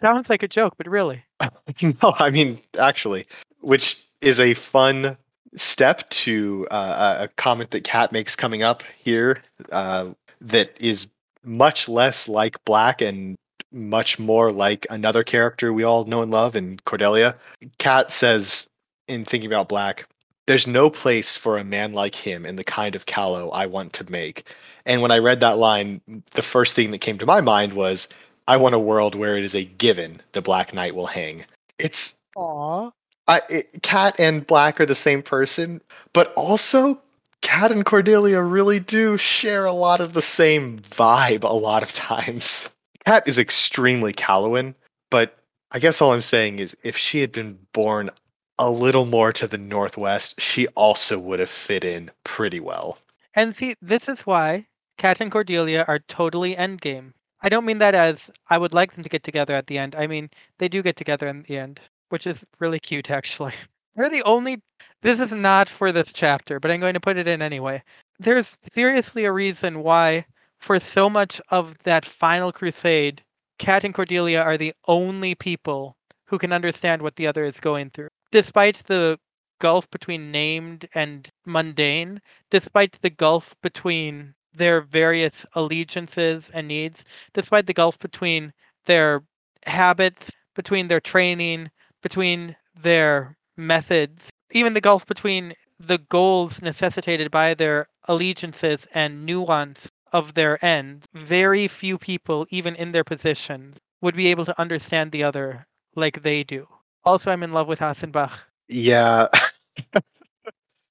A: sounds like a joke, but really.
B: no, I mean actually, which is a fun step to uh, a comment that Kat makes coming up here uh, that is much less like Black and much more like another character we all know and love in Cordelia. Kat says in thinking about Black, there's no place for a man like him in the kind of Callow I want to make. And when I read that line, the first thing that came to my mind was, I want a world where it is a given the Black Knight will hang. It's
A: Aww.
B: I, Kat and Black are the same person, but also Cat and Cordelia really do share a lot of the same vibe a lot of times. Cat is extremely Callowan, but I guess all I'm saying is if she had been born a little more to the northwest, she also would have fit in pretty well.
A: And see, this is why Cat and Cordelia are totally endgame. I don't mean that as I would like them to get together at the end. I mean, they do get together in the end, which is really cute, actually. They're the only. This is not for this chapter, but I'm going to put it in anyway. There's seriously a reason why for so much of that final crusade, Kat and Cordelia are the only people who can understand what the other is going through. Despite the gulf between named and mundane, despite the gulf between their various allegiances and needs, despite the gulf between their habits, between their training, between their methods, even the gulf between the goals necessitated by their allegiances and nuance of their ends, very few people, even in their positions, would be able to understand the other like they do. Also, I'm in love with Hassenbach.
B: Yeah.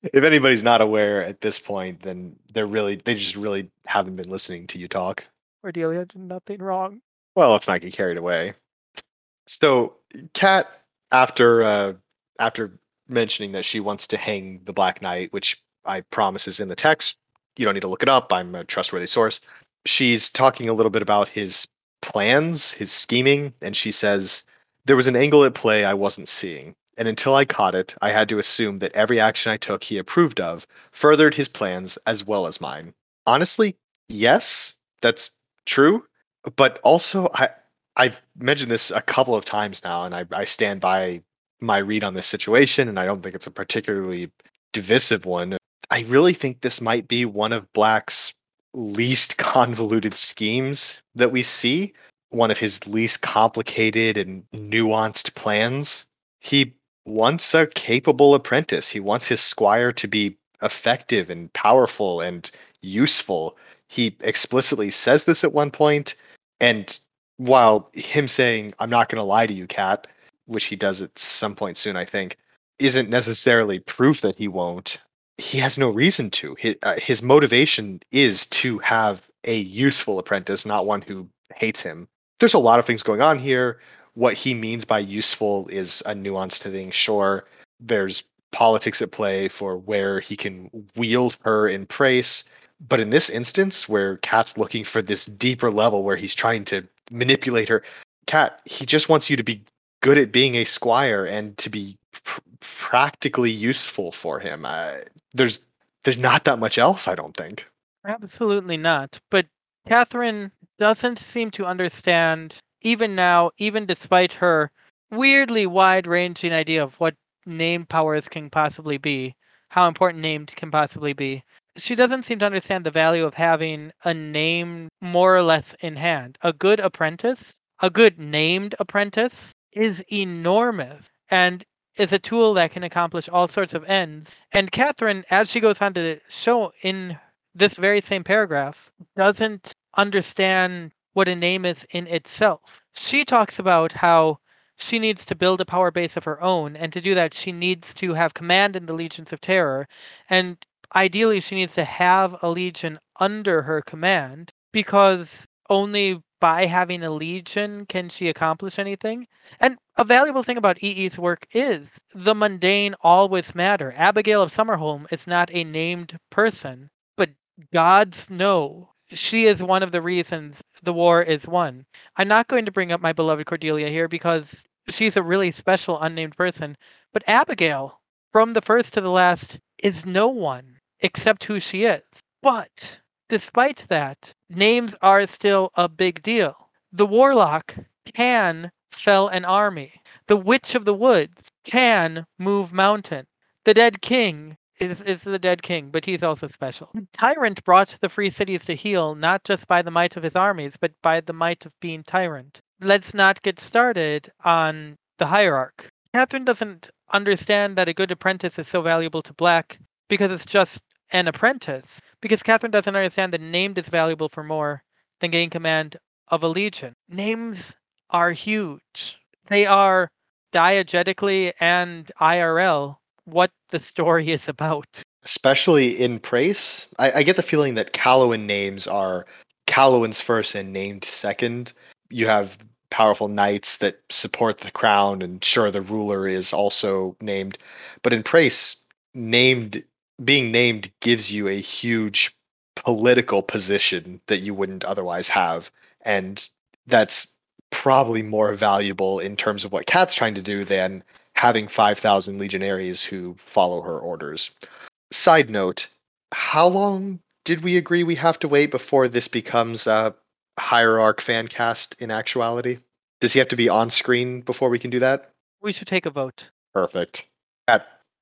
B: if anybody's not aware at this point, then they're really they just really haven't been listening to you talk.
A: Cordelia did nothing wrong.
B: Well, let's not get carried away. So, Kat, after uh, after mentioning that she wants to hang the Black Knight, which I promise is in the text, you don't need to look it up. I'm a trustworthy source. She's talking a little bit about his plans, his scheming, and she says, There was an angle at play I wasn't seeing, and until I caught it, I had to assume that every action I took he approved of furthered his plans as well as mine. Honestly, yes, that's true, but also I I've mentioned this a couple of times now, and I, I stand by my read on this situation, and I don't think it's a particularly divisive one. I really think this might be one of Black's least convoluted schemes that we see, one of his least complicated and nuanced plans. He wants a capable apprentice. He wants his squire to be effective and powerful and useful. He explicitly says this at one point, and while him saying, I'm not going to lie to you, Cat, which he does at some point soon, I think, isn't necessarily proof that he won't. He has no reason to. His, uh, his motivation is to have a useful apprentice, not one who hates him. There's a lot of things going on here. What he means by useful is a nuanced thing. Sure, there's politics at play for where he can wield her in Praes. But in this instance, where Cat's looking for this deeper level where he's trying to manipulate her, Cat, he just wants you to be good at being a squire and to be pr- practically useful for him. Uh, there's there's not that much else, I don't think.
A: Absolutely not. But Catherine doesn't seem to understand, even now, even despite her weirdly wide ranging idea of what name powers can possibly be, how important named can possibly be. She doesn't seem to understand the value of having a name more or less in hand. A good apprentice, a good named apprentice, is enormous and is a tool that can accomplish all sorts of ends. And Catherine, as she goes on to show in this very same paragraph, doesn't understand what a name is in itself. She talks about how she needs to build a power base of her own, and to do that, she needs to have command in the legions of terror. And ideally, she needs to have a legion under her command because only by having a legion can she accomplish anything. And a valuable thing about EE's work is the mundane always matter. Abigail of Summerholm is not a named person, but gods know she is one of the reasons the war is won. I'm not going to bring up my beloved Cordelia here because she's a really special unnamed person, but Abigail, from the first to the last, is no one except who she is. But despite that, names are still a big deal. The warlock can fell an army. The witch of the woods can move mountain. The dead king is, is the dead king, but he's also special. Tyrant brought the free cities to heel not just by the might of his armies, but by the might of being tyrant. Let's not get started on the hierarch. Catherine doesn't understand that a good apprentice is so valuable to Black because it's just an apprentice. Because Catherine doesn't understand that named is valuable for more than getting command of a legion. Names are huge. They are diegetically and IRL what the story is about.
B: Especially in Praes, I, I get the feeling that Callowan names are Callowan's first and named second. You have powerful knights that support the crown, and sure, the ruler is also named. But in Praes, named being named gives you a huge political position that you wouldn't otherwise have, and that's probably more valuable in terms of what Cat's trying to do than having 5,000 legionaries who follow her orders. Side note, how long did we agree we have to wait before this becomes a hierarch fan cast in actuality? Does he have to be on screen before we can do that?
A: We should take a vote.
B: Perfect.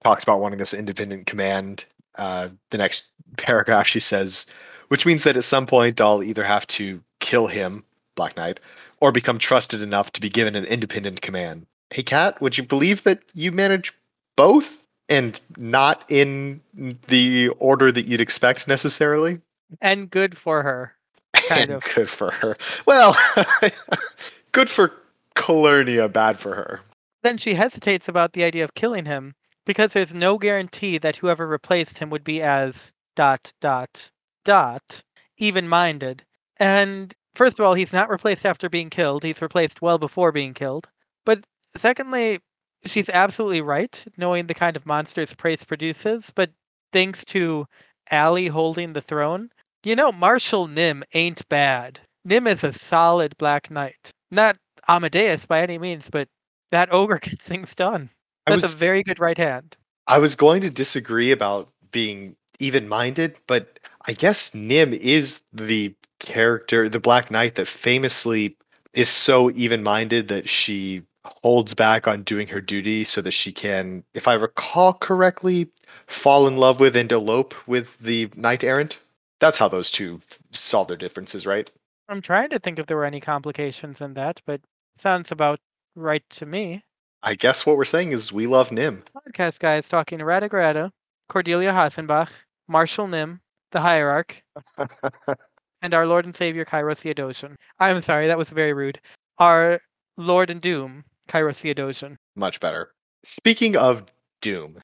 B: Talks about wanting this independent command. Uh, the next paragraph she says, which means that at some point I'll either have to kill him, Black Knight, or become trusted enough to be given an independent command. Hey, Kat, would you believe that you manage both and not in the order that you'd expect necessarily?
A: And good for her. Kind
B: and
A: of.
B: good for her. Well, good for Calernia, bad for her.
A: Then she hesitates about the idea of killing him because there's no guarantee that whoever replaced him would be as dot dot dot even minded. And first of all, he's not replaced after being killed. He's replaced well before being killed. But Secondly, she's absolutely right, knowing the kind of monsters Praes produces, but thanks to Allie holding the throne, you know, Marshal Nim ain't bad. Nim is a solid Black Knight. Not Amadeus by any means, but that ogre gets things done. That's was, a very good right hand.
B: I was going to disagree about being even minded, but I guess Nim is the character, the Black Knight that famously is so even minded that she holds back on doing her duty so that she can, if I recall correctly, fall in love with and elope with the knight errant. That's how those two solve their differences, right?
A: I'm trying to think if there were any complications in that, but sounds about right to me.
B: I guess what we're saying is we love Nim.
A: Podcast guys talking to Rada Cordelia Hassenbach, Marshall Nim, the Hierarch, and our Lord and Savior Kairos Theodosian. I'm sorry, that was very rude. Our Lord and Doom, Kairos Theodosian.
B: Much better. Speaking of Doom,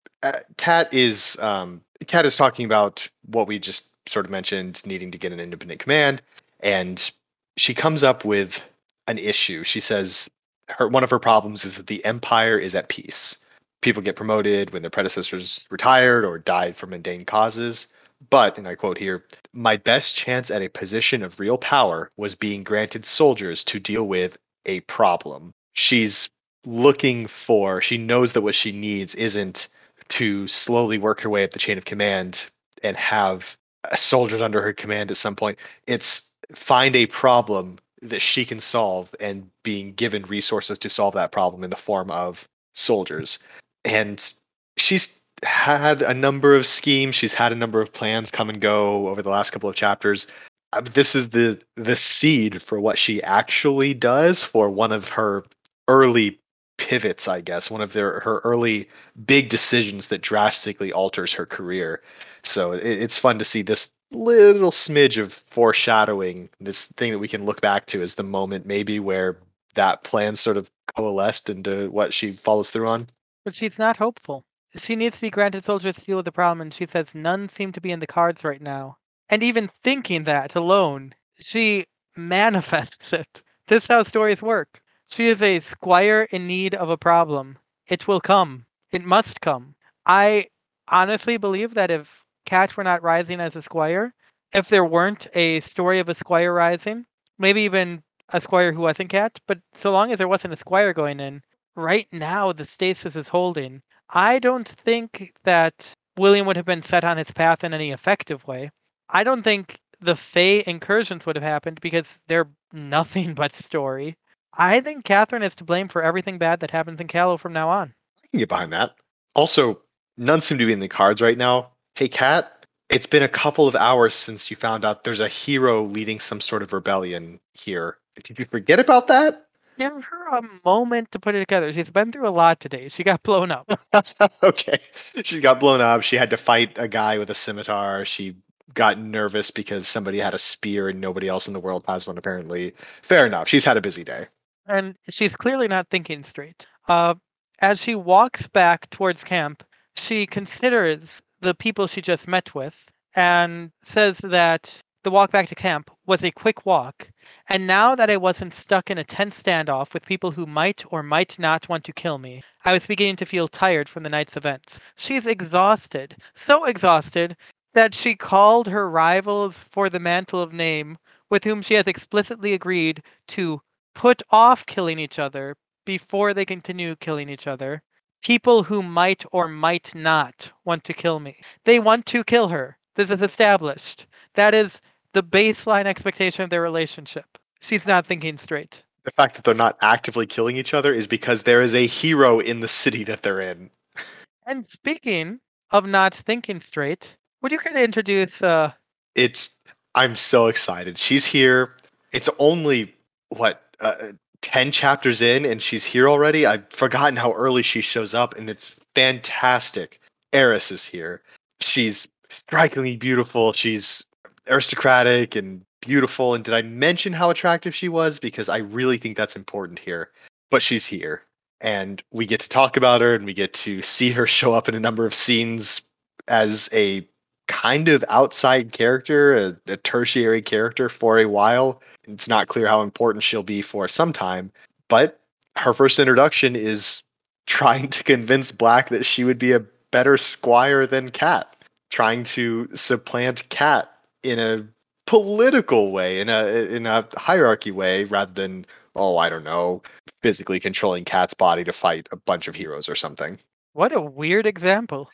B: Cat is um, Kat is talking about what we just sort of mentioned, needing to get an independent command, and she comes up with an issue. She says her one of her problems is that the empire is at peace. People get promoted when their predecessors retired or died for mundane causes. But, and I quote here, my best chance at a position of real power was being granted soldiers to deal with a problem. She's looking for, she knows that what she needs isn't to slowly work her way up the chain of command and have soldiers under her command at some point. It's find a problem that she can solve and being given resources to solve that problem in the form of soldiers. And she's had a number of schemes, she's had a number of plans come and go over the last couple of chapters. Uh, this is the the seed for what she actually does for one of her early pivots, I guess, one of their her early big decisions that drastically alters her career. So it, it's fun to see this little smidge of foreshadowing, this thing that we can look back to as the moment maybe where that plan sort of coalesced into what she follows through on.
A: But she's not hopeful. She needs to be granted soldiers to deal with the problem, and she says none seem to be in the cards right now. And even thinking that alone, she manifests it. This is how stories work. She is a squire in need of a problem. It will come. It must come. I honestly believe that if Cat were not rising as a squire, if there weren't a story of a squire rising, maybe even a squire who wasn't Cat, but so long as there wasn't a squire going in, right now the stasis is holding. I don't think that William would have been set on his path in any effective way. I don't think the Fey incursions would have happened because they're nothing but story. I think Catherine is to blame for everything bad that happens in Callow from now on.
B: I can get behind that. Also, none seem to be in the cards right now. Hey, Kat, it's been a couple of hours since you found out there's a hero leading some sort of rebellion here. Did you forget about that?
A: Give her a moment to put it together. She's been through a lot today. She got blown up.
B: okay. She got blown up. She had to fight a guy with a scimitar. She got nervous because somebody had a spear and nobody else in the world has one, apparently. Fair enough. She's had a busy day.
A: And she's clearly not thinking straight. Uh, as she walks back towards camp, she considers the people she just met with and says that the walk back to camp was a quick walk, and now that I wasn't stuck in a tense standoff with people who might or might not want to kill me, I was beginning to feel tired from the night's events. She's exhausted, so exhausted that she called her rivals for the mantle of name, with whom she has explicitly agreed to put off killing each other before they continue killing each other. People who might or might not want to kill me. They want to kill her. This is established. That is the baseline expectation of their relationship. She's not thinking straight.
B: The fact that they're not actively killing each other is because there is a hero in the city that they're in.
A: And speaking of not thinking straight, would you kind of introduce uh
B: It's I'm so excited. She's here. It's only what uh, 10 chapters in and she's here already. I've forgotten how early she shows up and it's fantastic. Heiress is here. She's strikingly beautiful. She's aristocratic and beautiful. And did I mention how attractive she was? Because I really think that's important here. But she's here. And we get to talk about her and we get to see her show up in a number of scenes as a kind of outside character, a, a tertiary character for a while. It's not clear how important she'll be for some time. But her first introduction is trying to convince Black that she would be a better squire than Cat, trying to supplant Cat in a political way, in a in a hierarchy way, rather than oh I don't know, physically controlling Cat's body to fight a bunch of heroes or something.
A: What a weird example.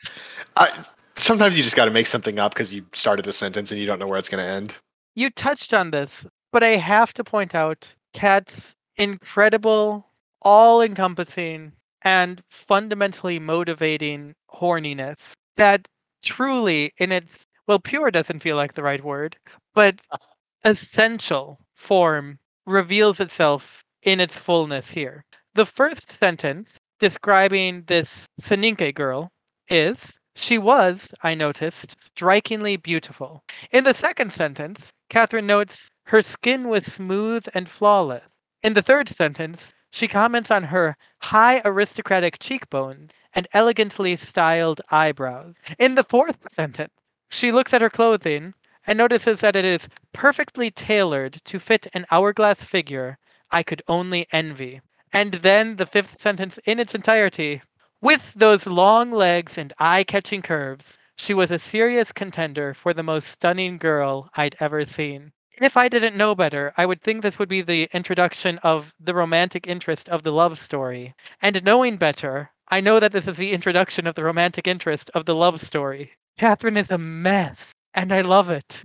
B: I sometimes you just got to make something up because you started a sentence and you don't know where it's going to end.
A: You touched on this, but I have to point out Cat's incredible, all encompassing, and fundamentally motivating horniness that truly, in its well, pure doesn't feel like the right word, but essential form reveals itself in its fullness here. The first sentence describing this Soninke girl is she was, I noticed, strikingly beautiful. In the second sentence, Catherine notes her skin was smooth and flawless. In the third sentence, she comments on her high aristocratic cheekbones and elegantly styled eyebrows. In the fourth sentence, she looks at her clothing and notices that it is perfectly tailored to fit an hourglass figure I could only envy. And then the fifth sentence in its entirety with those long legs and eye catching curves, she was a serious contender for the most stunning girl I'd ever seen. If I didn't know better, I would think this would be the introduction of the romantic interest of the love story. And knowing better, I know that this is the introduction of the romantic interest of the love story. Catherine is a mess, and I love it.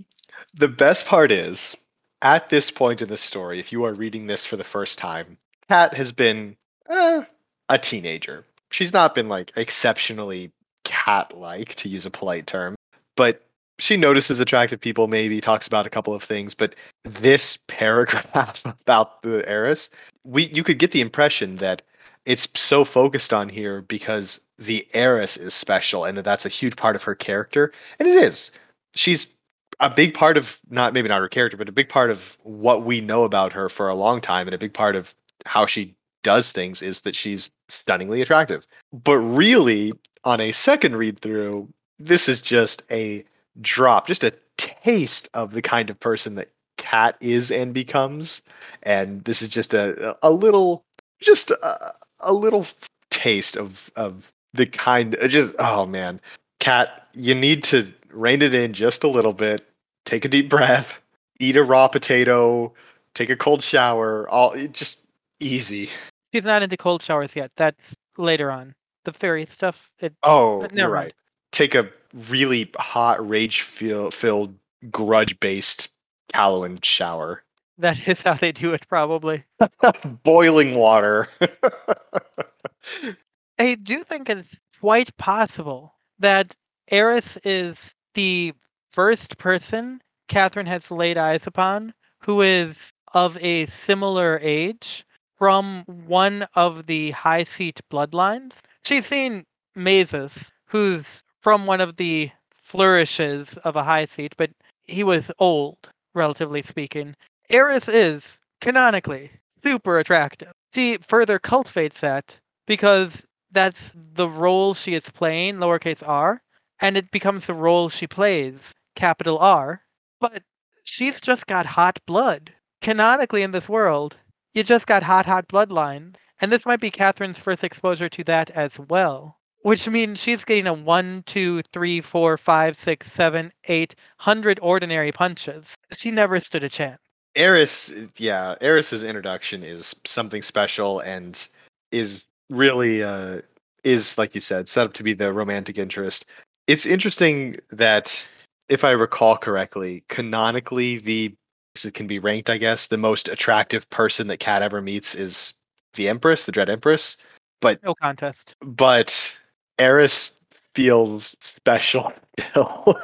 B: The best part is, at this point in the story, if you are reading this for the first time, Kat has been eh, a teenager. She's not been like exceptionally cat like, to use a polite term, but she notices attractive people, maybe talks about a couple of things. But this paragraph about the heiress, we you could get the impression that it's so focused on here because the heiress is special and that that's a huge part of her character, and it is. She's a big part of not maybe not her character, but a big part of what we know about her for a long time, and a big part of how she does things is that she's stunningly attractive. But really, on a second read through, this is just a drop, just a taste of the kind of person that Kat is and becomes. And this is just a a little, just a, a little taste of of the kind. Uh, just oh man, Kat, you need to rein it in just a little bit. Take a deep breath. Eat a raw potato. Take a cold shower. All just easy.
A: She's not into cold showers yet. That's later on. The fairy stuff. It,
B: Oh, you're right.
A: mind.
B: Take a really hot, rage filled, grudge based Callowan shower.
A: that is how they do it, probably.
B: Boiling water.
A: I do think it's quite possible that Heiress is the first person Catherine has laid eyes upon who is of a similar age from one of the high seat bloodlines. She's seen Mazus, who's from one of the flourishes of a high seat, but he was old, relatively speaking. Heiress is, canonically, super attractive. She further cultivates that because that's the role she is playing, lowercase r, and it becomes the role she plays, capital R. But she's just got hot blood. Canonically, in this world, you just got hot, hot bloodlines. And this might be Catherine's first exposure to that as well. Which means she's getting a one, two, three, four, five, six, seven, eight hundred ordinary punches. She never stood a chance.
B: Heiress, yeah, Heiress's introduction is something special and is really uh is like you said set up to be the romantic interest. It's interesting that if I recall correctly, canonically the it can be ranked, I guess, the most attractive person that Cat ever meets is the Empress, the Dread Empress. But
A: No contest.
B: but Heiress feels special still.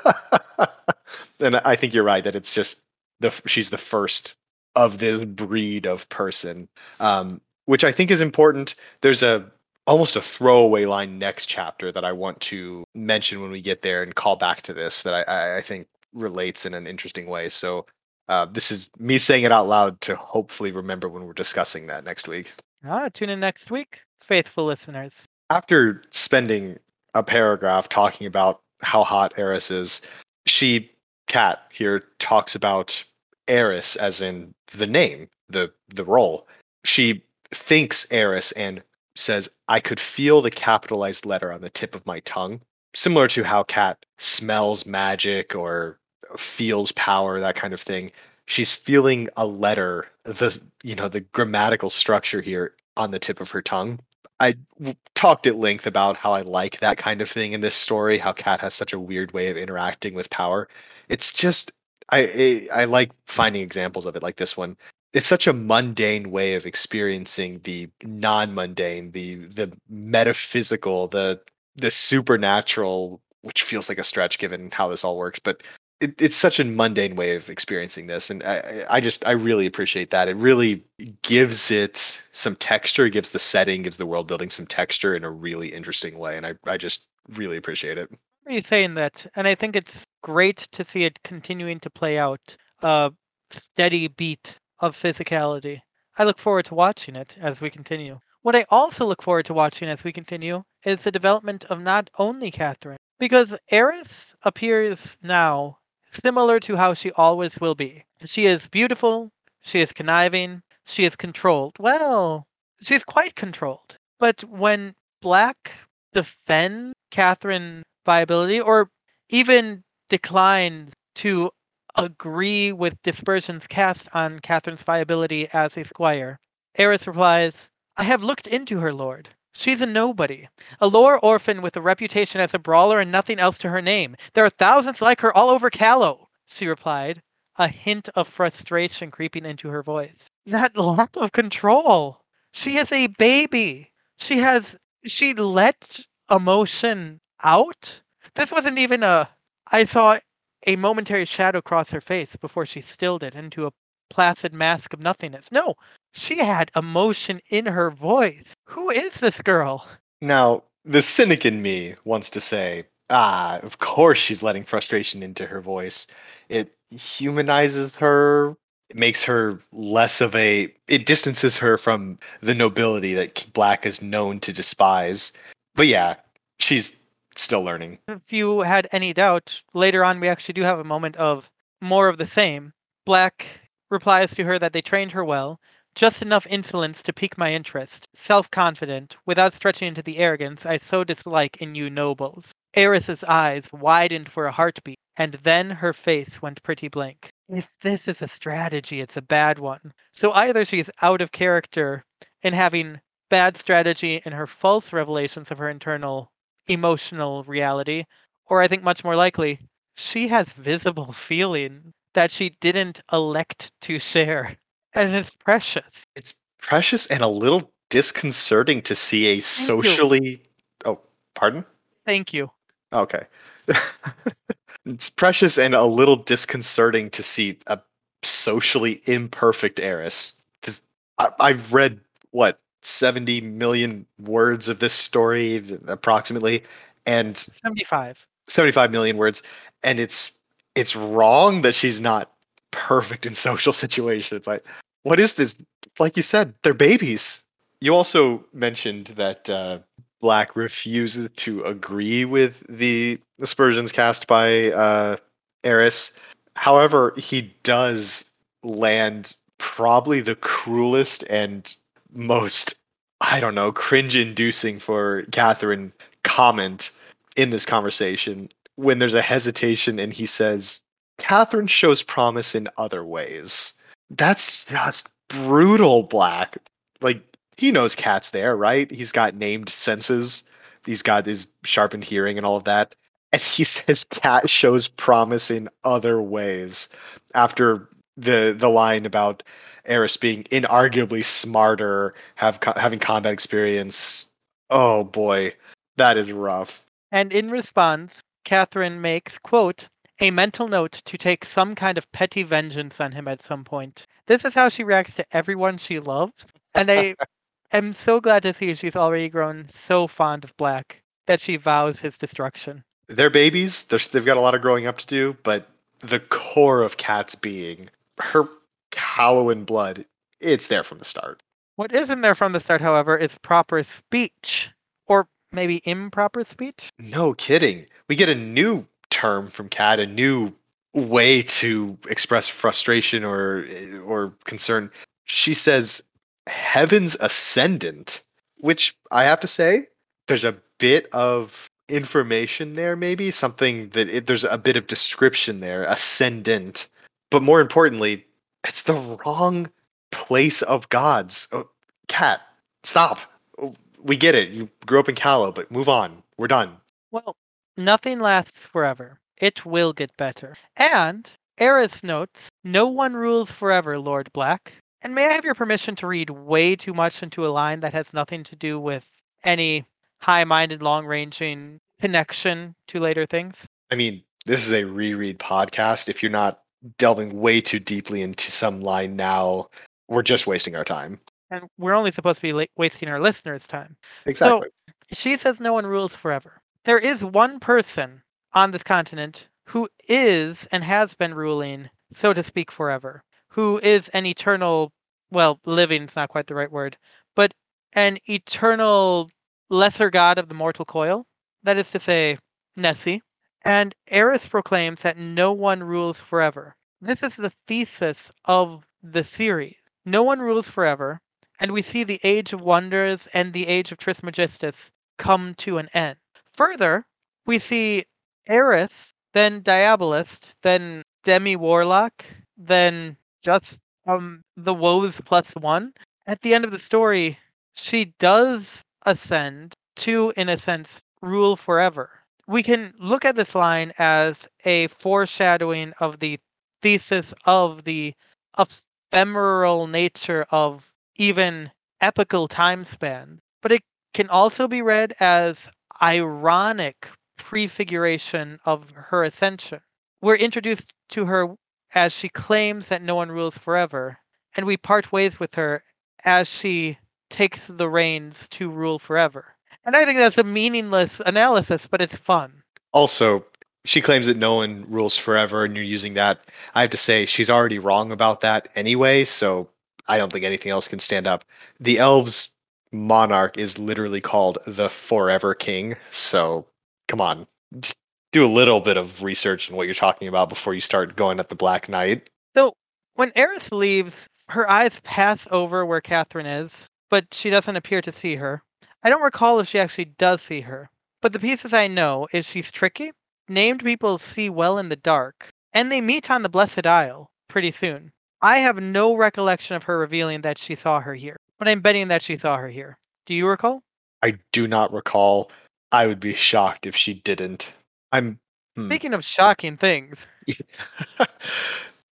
B: and I think you're right that it's just the she's the first of this breed of person, um, which I think is important. There's a almost a throwaway line next chapter that I want to mention when we get there and call back to this that I, I think relates in an interesting way. So uh, this is me saying it out loud to hopefully remember when we're discussing that next week.
A: Ah, tune in next week, faithful listeners.
B: after spending a paragraph talking about how hot Heiress is, she, Cat here talks about Heiress as in the name, the the role. She thinks Heiress and says, "I could feel the capitalized letter on the tip of my tongue." Similar to how Cat smells magic or feels power, that kind of thing. She's feeling a letter, the you know the grammatical structure here on the tip of her tongue. I talked at length about how I like that kind of thing in this story. How Cat has such a weird way of interacting with power. It's just I I, like finding examples of it like this one. It's such a mundane way of experiencing the non-mundane, the the metaphysical, the the supernatural, which feels like a stretch given how this all works. But it, it's such a mundane way of experiencing this, and I, I just I really appreciate that. It really gives it some texture, gives the setting, gives the world building some texture in a really interesting way, and I I just really appreciate it.
A: You saying that? And I think it's great to see it continuing to play out a steady beat of physicality. I look forward to watching it as we continue. What I also look forward to watching as we continue is the development of not only Catherine, because Heiress appears now similar to how she always will be. She is beautiful, she is conniving, she is controlled. Well, she's quite controlled. But when Black defends Catherine viability or even declines to agree with Dispersion's cast on Catherine's viability as a squire, Heiress replies, I have looked into her, lord. She's a nobody, a lore orphan with a reputation as a brawler and nothing else to her name. There are thousands like her all over Callow, she replied, a hint of frustration creeping into her voice. That lack of control. She is a baby. She has she let emotion out. This wasn't even a I saw a momentary shadow cross her face before she stilled it into a placid mask of nothingness. No, she had emotion in her voice. Who is this girl?
B: Now, the cynic in me wants to say, ah, of course she's letting frustration into her voice. It humanizes her. It makes her less of a. It distances her from the nobility that Black is known to despise. But yeah, she's still learning.
A: If you had any doubt, later on we actually do have a moment of more of the same. Black replies to her that they trained her well, just enough insolence to pique my interest, self confident, without stretching into the arrogance I so dislike in you nobles. Heiress's eyes widened for a heartbeat, and then her face went pretty blank. If this is a strategy, it's a bad one. So either she's out of character in having bad strategy in her false revelations of her internal emotional reality, or I think much more likely, she has visible feeling that she didn't elect to share. And it's precious.
B: It's precious and a little disconcerting to see a socially. Oh, pardon?
A: Thank you.
B: Okay. it's precious and a little disconcerting to see a socially imperfect Heiress. I, I've read, what, 70 million words of this story approximately and
A: 75
B: 75 million words and it's it's wrong that she's not perfect in social situations like what is this? Like you said they're babies. You also mentioned that uh, black refuses to agree with the aspersions cast by uh, heiress. However he does land probably the cruelest and most I don't know, cringe inducing for Catherine comment in this conversation when there's a hesitation and he says, Catherine shows promise in other ways. That's just brutal, Black. Like, he knows Cat's there, right? He's got named senses, he's got his sharpened hearing and all of that. And he says Cat shows promise in other ways after the the line about Heiress being inarguably smarter, have having combat experience. Oh boy, that is rough.
A: And in response, Catherine makes, quote, a mental note to take some kind of petty vengeance on him at some point. This is how she reacts to everyone she loves. And I am so glad to see she's already grown so fond of Black that she vows his destruction.
B: They're babies. They're, they've got a lot of growing up to do, but the core of Cat's being, her Callowan blood, it's there from the start.
A: What isn't there from the start, however, is proper speech. Or maybe improper speech?
B: No kidding. We get a new term from Cat, a new way to express frustration or eh, or concern. She says heaven's ascendant, which I have to say, there's a bit of information there, maybe something that it, there's a bit of description there, ascendant. But more importantly, it's the wrong place of gods. Oh, Cat, stop. We get it. You grew up in Callow, but move on. We're done.
A: Well, nothing lasts forever. It will get better. And Heiress notes, no one rules forever, Lord Black. And may I have your permission to read way too much into a line that has nothing to do with any high minded, long ranging connection to later things?
B: I mean, this is a reread podcast. If you're not delving way too deeply into some line now, we're just wasting our time.
A: And we're only supposed to be la- wasting our listeners' time.
B: Exactly.
A: So she says no one rules forever. There is one person on this continent who is and has been ruling, so to speak, forever, who is an eternal, well, living is not quite the right word, but an eternal lesser god of the mortal coil. That is to say, Nessie. And Heiress proclaims that no one rules forever. This is the thesis of the series. No one rules forever, and we see the Age of Wonders and the Age of Trismegistus come to an end. Further, we see Heiress, then Diabolist, then Demi Warlock, then just um the woes plus one. At the end of the story, she does ascend to, in a sense, rule forever. We can look at this line as a foreshadowing of the thesis of the ephemeral nature of even epical time spans, but it can also be read as ironic prefiguration of her ascension. We're introduced to her as she claims that no one rules forever, and we part ways with her as she takes the reins to rule forever. And I think that's a meaningless analysis, but it's fun.
B: Also, she claims that no one rules forever, and you're using that. I have to say, she's already wrong about that anyway, so I don't think anything else can stand up. The elves' monarch is literally called the Forever King, so come on. Just do a little bit of research in what you're talking about before you start going at the Black Knight.
A: So when Heiress leaves, her eyes pass over where Catherine is, but she doesn't appear to see her. I don't recall if she actually does see her, but the pieces I know is she's tricky, named people see well in the dark, and they meet on the Blessed Isle pretty soon. I have no recollection of her revealing that she saw her here, but I'm betting that she saw her here. Do you recall?
B: I do not recall. I would be shocked if she didn't. I'm. hmm.
A: Speaking of shocking things,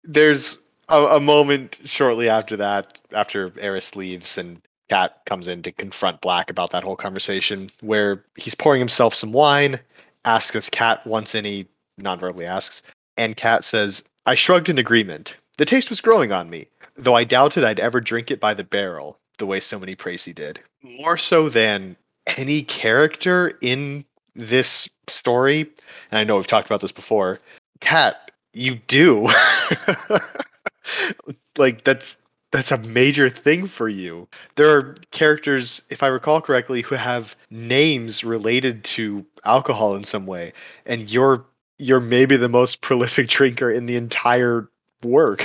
B: There's a, a moment shortly after that, after Heiress leaves and Kat comes in to confront Black about that whole conversation, where he's pouring himself some wine, asks if Kat wants any, non-verbally asks, and Kat says, I shrugged in agreement. The taste was growing on me, though I doubted I'd ever drink it by the barrel, the way so many Praesi did. More so than any character in this story, and I know we've talked about this before, Kat, you do. like that's that's a major thing for you. There are characters, if I recall correctly, who have names related to alcohol in some way, and you're you're maybe the most prolific drinker in the entire work.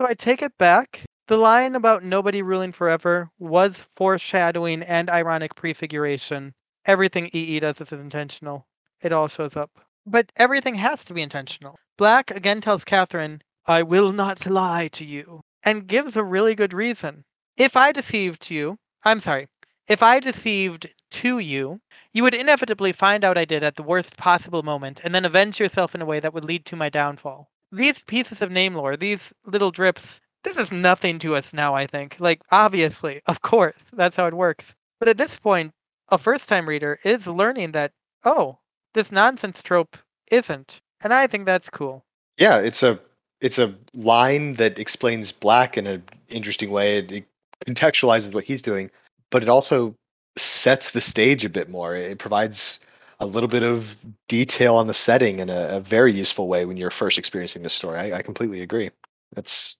A: so I take it back. The line about nobody ruling forever was foreshadowing and ironic prefiguration. Everything EE does is intentional. It all shows up. But everything has to be intentional. Black again tells Catherine, I will not lie to you, and gives a really good reason. If I deceived you, I'm sorry, if I deceived to you, you would inevitably find out I did at the worst possible moment and then avenge yourself in a way that would lead to my downfall. These pieces of name lore, these little drips, this is nothing to us now, I think. Like, obviously, of course, that's how it works. But at this point, a first time reader is learning that, oh, this nonsense trope isn't. And I think that's cool.
B: Yeah, it's a it's a line that explains Black in an interesting way. It, it contextualizes what he's doing, but it also sets the stage a bit more. It provides a little bit of detail on the setting in a, a very useful way when you're first experiencing this story. I, I completely agree. That's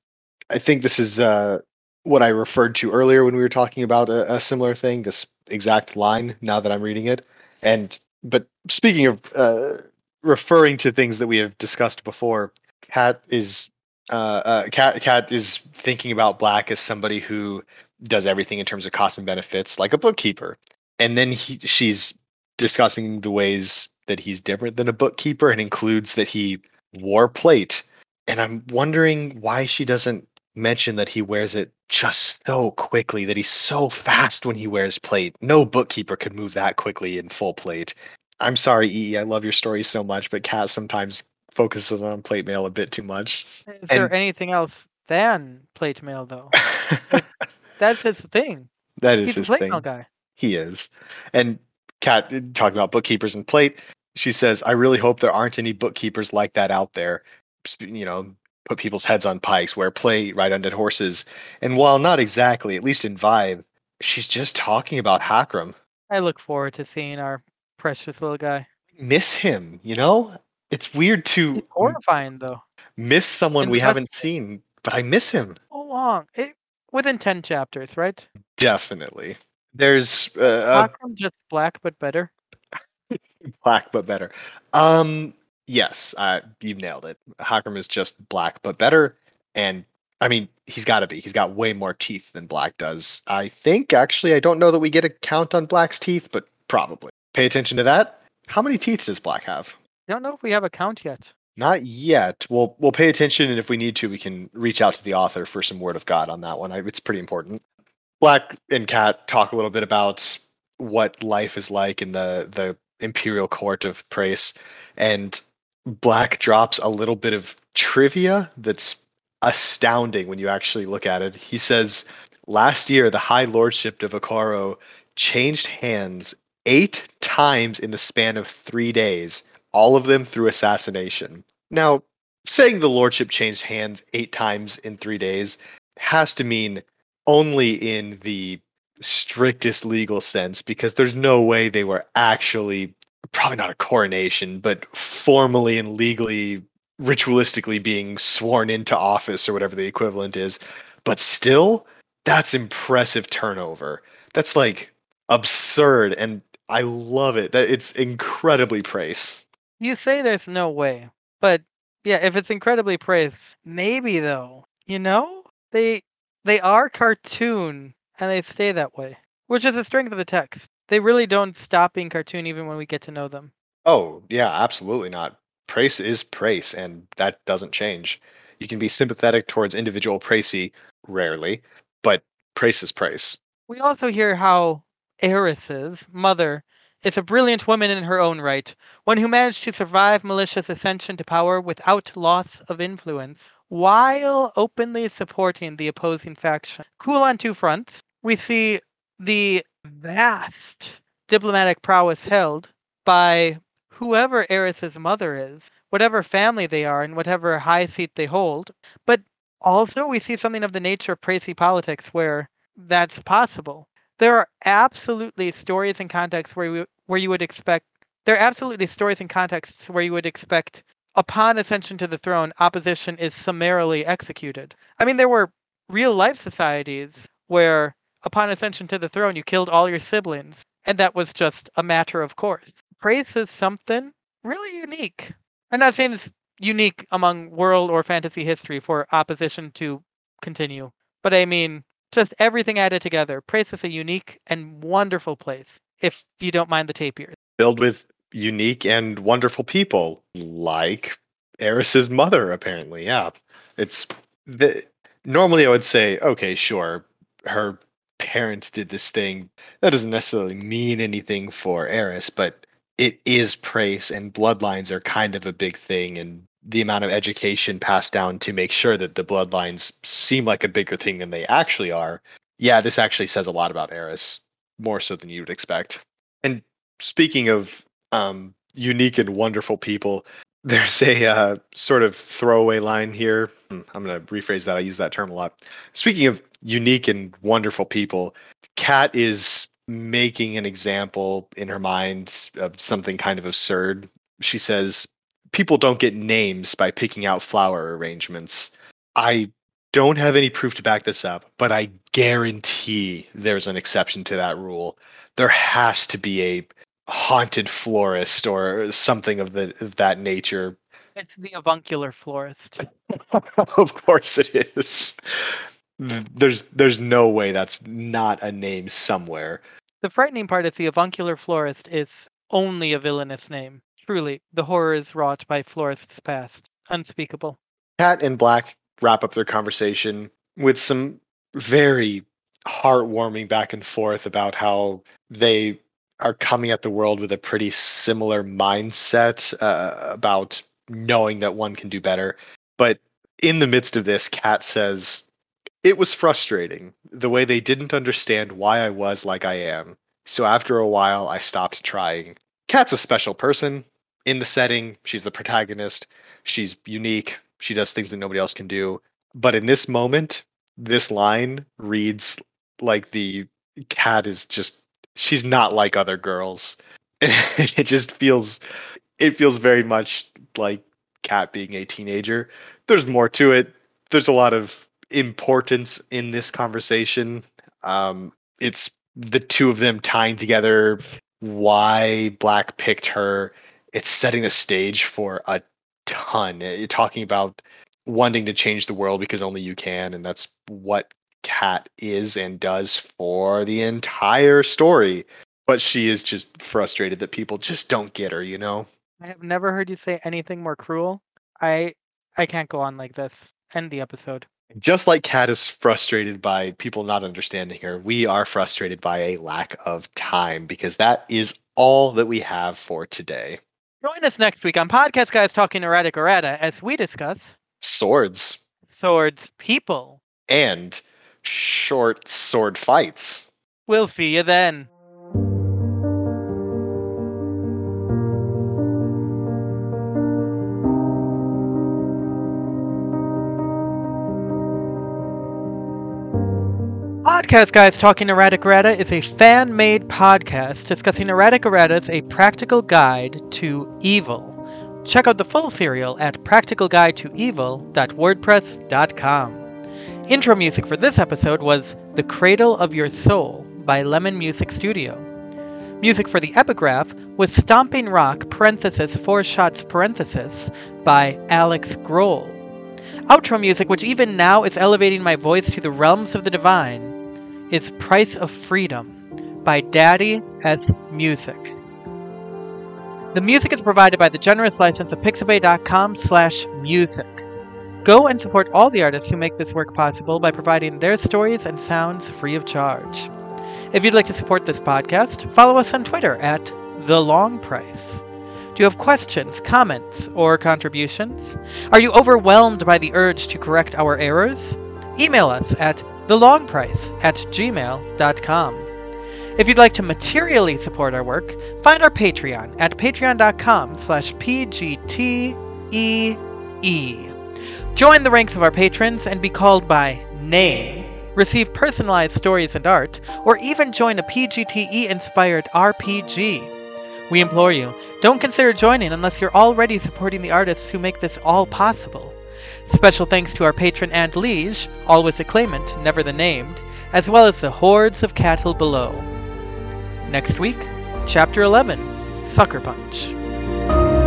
B: I think this is uh, what I referred to earlier when we were talking about a, a similar thing. This exact line. Now that I'm reading it, and but speaking of uh, referring to things that we have discussed before, Kat is uh, uh, Kat Kat is thinking about Black as somebody who does everything in terms of cost and benefits, like a bookkeeper, and then he, she's discussing the ways that he's different than a bookkeeper, and includes that he wore plate. And I'm wondering why she doesn't mention that he wears it just so quickly, that he's so fast when he wears plate. No bookkeeper could move that quickly in full plate. I'm sorry, EE, I love your story so much, but Kat sometimes focuses on plate mail a bit too much.
A: Is there anything else than plate mail, though? That's his thing.
B: that is
A: He's a
B: his
A: plate
B: thing.
A: mail guy.
B: He is. And Kat talking about bookkeepers and plate. she says, "I really hope there aren't any bookkeepers like that out there. You know, put people's heads on pikes, wear plate, ride on dead horses." And while not exactly, at least in vibe, she's just talking about Hakram.
A: I look forward to seeing our precious little guy.
B: Miss him, you know. It's weird to
A: He's horrifying though.
B: miss someone we haven't seen, but I miss him.
A: So long. It within ten chapters, right?
B: Definitely. There's uh,
A: Hakram just black but better.
B: black but better. Um, yes, uh, you've nailed it. Hakram is just black but better, and I mean he's got to be. He's got way more teeth than Black does. I think actually I don't know that we get a count on Black's teeth, but probably. Pay attention to that. How many teeth does Black have?
A: I don't know if we have a count yet.
B: Not yet. We'll we'll pay attention, and if we need to, we can reach out to the author for some word of God on that one. I, it's pretty important. Black and Cat talk a little bit about what life is like in the the imperial court of Praes, and Black drops a little bit of trivia that's astounding when you actually look at it. He says, "Last year, the High Lordship of Okoro changed hands eight times in the span of three days, all of them through assassination." Now, saying the lordship changed hands eight times in three days has to mean only in the strictest legal sense because there's no way they were actually probably not a coronation but formally and legally ritualistically being sworn into office or whatever the equivalent is. But still that's impressive turnover. That's like absurd and i love it. That it's incredibly praise.
A: You say there's no way, but yeah, if it's incredibly praised, maybe though, you know, they they are cartoon and they stay that way, which is the strength of the text. They really don't stop being cartoon even when we get to know them.
B: Oh, yeah, absolutely not. Praes is Praes, and that doesn't change. You can be sympathetic towards individual Praesi, rarely, but Praes is Praes.
A: We also hear how Heiress's mother is a brilliant woman in her own right, one who managed to survive malicious ascension to power without loss of influence, while openly supporting the opposing faction. Cool on two fronts. We see the vast diplomatic prowess held by whoever Heiress's mother is, whatever family they are, and whatever high seat they hold. But also, we see something of the nature of Praesi politics where that's possible. There are absolutely stories and contexts where you, where you would expect. There are absolutely stories and contexts where you would expect, upon ascension to the throne, opposition is summarily executed. I mean, there were real life societies where, upon ascension to the throne, you killed all your siblings, and that was just a matter of course. Praes is something really unique. I'm not saying it's unique among world or fantasy history for opposition to continue, but I mean just everything added together. Praes is a unique and wonderful place. If you don't mind the tapirs,
B: Filled with unique and wonderful people, like Heiress's mother, apparently. Yeah. It's the normally I would say, okay, sure, her parents did this thing. That doesn't necessarily mean anything for Heiress, but it is Praes and bloodlines are kind of a big thing and the amount of education passed down to make sure that the bloodlines seem like a bigger thing than they actually are. Yeah, this actually says a lot about Heiress, more so than you would expect. And speaking of um, unique and wonderful people, there's a uh, sort of throwaway line here. Hmm, I'm going to rephrase that. I use that term a lot. Speaking of unique and wonderful people, Kat is making an example in her mind of something kind of absurd. She says, People don't get names by picking out flower arrangements. I don't have any proof to back this up, but I guarantee there's an exception to that rule. There has to be a haunted florist or something of the of that nature.
A: it's the avuncular florist.
B: of course it is. There's there's no way that's not a name somewhere.
A: The frightening part is the avuncular florist is only a villainous name. Truly, the horrors wrought by florists past. Unspeakable.
B: Cat and Black wrap up their conversation with some very heartwarming back and forth about how they are coming at the world with a pretty similar mindset uh, about knowing that one can do better. But in the midst of this, Kat says, It was frustrating the way they didn't understand why I was like I am. So after a while, I stopped trying. Kat's a special person. in the setting. She's the protagonist. She's unique. She does things that nobody else can do. But in this moment, this line reads like the cat is just she's not like other girls. it just feels it feels very much like cat being a teenager. There's more to it. There's a lot of importance in this conversation. Um, it's the two of them tying together why Black picked her. It's setting the stage for a ton. You're talking about wanting to change the world because only you can, and that's what Cat is and does for the entire story. But she is just frustrated that people just don't get her, you know?
A: I have never heard you say anything more cruel. I I can't go on like this. End the episode.
B: Just like Cat is frustrated by people not understanding her, we are frustrated by a lack of time because that is all that we have for today.
A: Join us next week on Podcast Guys Talking Erratic Errata as we discuss
B: Swords
A: swords, people.
B: and short sword fights.
A: We'll see you then. Podcast Guys Talking Erratic Errata is a fan made podcast discussing erratic erratas, a practical guide to evil. Check out the full serial at practicalguidetoevil.wordpress.com. Intro music for this episode was The Cradle of Your Soul by Lemon Music Studio. Music for the epigraph was Stomping Rock parenthesis four shots parenthesis by Alex Grohl. Outro music, which even now is elevating my voice to the realms of the divine, is Price of Freedom by Daddy S Music. The music is provided by the generous license of pixabay.com slash music. Go and support all the artists who make this work possible by providing their stories and sounds free of charge. If you'd like to support this podcast, follow us on Twitter at The Long Price. Do you have questions, comments, or contributions? Are you overwhelmed by the urge to correct our errors? Email us at thelongprice at gmail.com. If you'd like to materially support our work, find our Patreon at patreon.com slash pgtee. Join the ranks of our patrons and be called by name, receive personalized stories and art, or even join a PGTE-inspired RPG. We implore you, don't consider joining unless you're already supporting the artists who make this all possible. Special thanks to our patron and liege, always a claimant, never the named, as well as the hordes of cattle below. Next week, Chapter 11 Sucker Punch.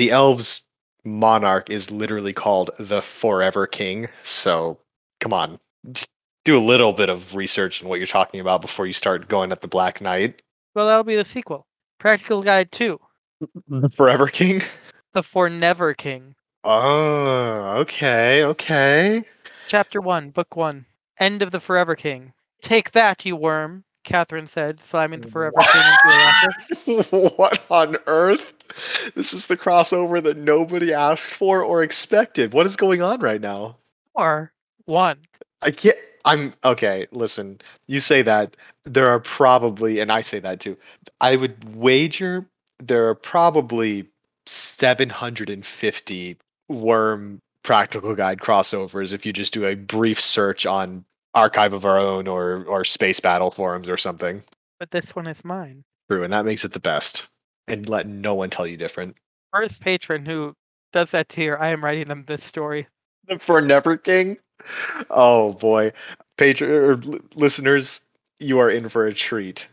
B: The elves' monarch is literally called the Forever King. So come on, just do a little bit of research on what you're talking about before you start going at the Black Knight.
A: Well, that'll be the sequel. Practical Guide 2
B: The Forever King.
A: The For Never King.
B: Oh, okay, okay.
A: Chapter 1, Book 1 End of the Forever King. Take that, you worm, Catherine said, slamming the mm. Forever King into a locker.
B: what on earth? This is the crossover that nobody asked for or expected. What is going on right now?
A: Or one.
B: I can't. I'm okay. Listen, you say that there are probably, and I say that too. I would wager there are probably 750 worm practical guide crossovers if you just do a brief search on Archive of Our Own or or Space Battle forums or something.
A: But this one is mine.
B: True, and that makes it the best. And let no one tell you different.
A: First patron who does that to tier, I am writing them this story.
B: For Never King. Oh boy, patron er, er, listeners, you are in for a treat.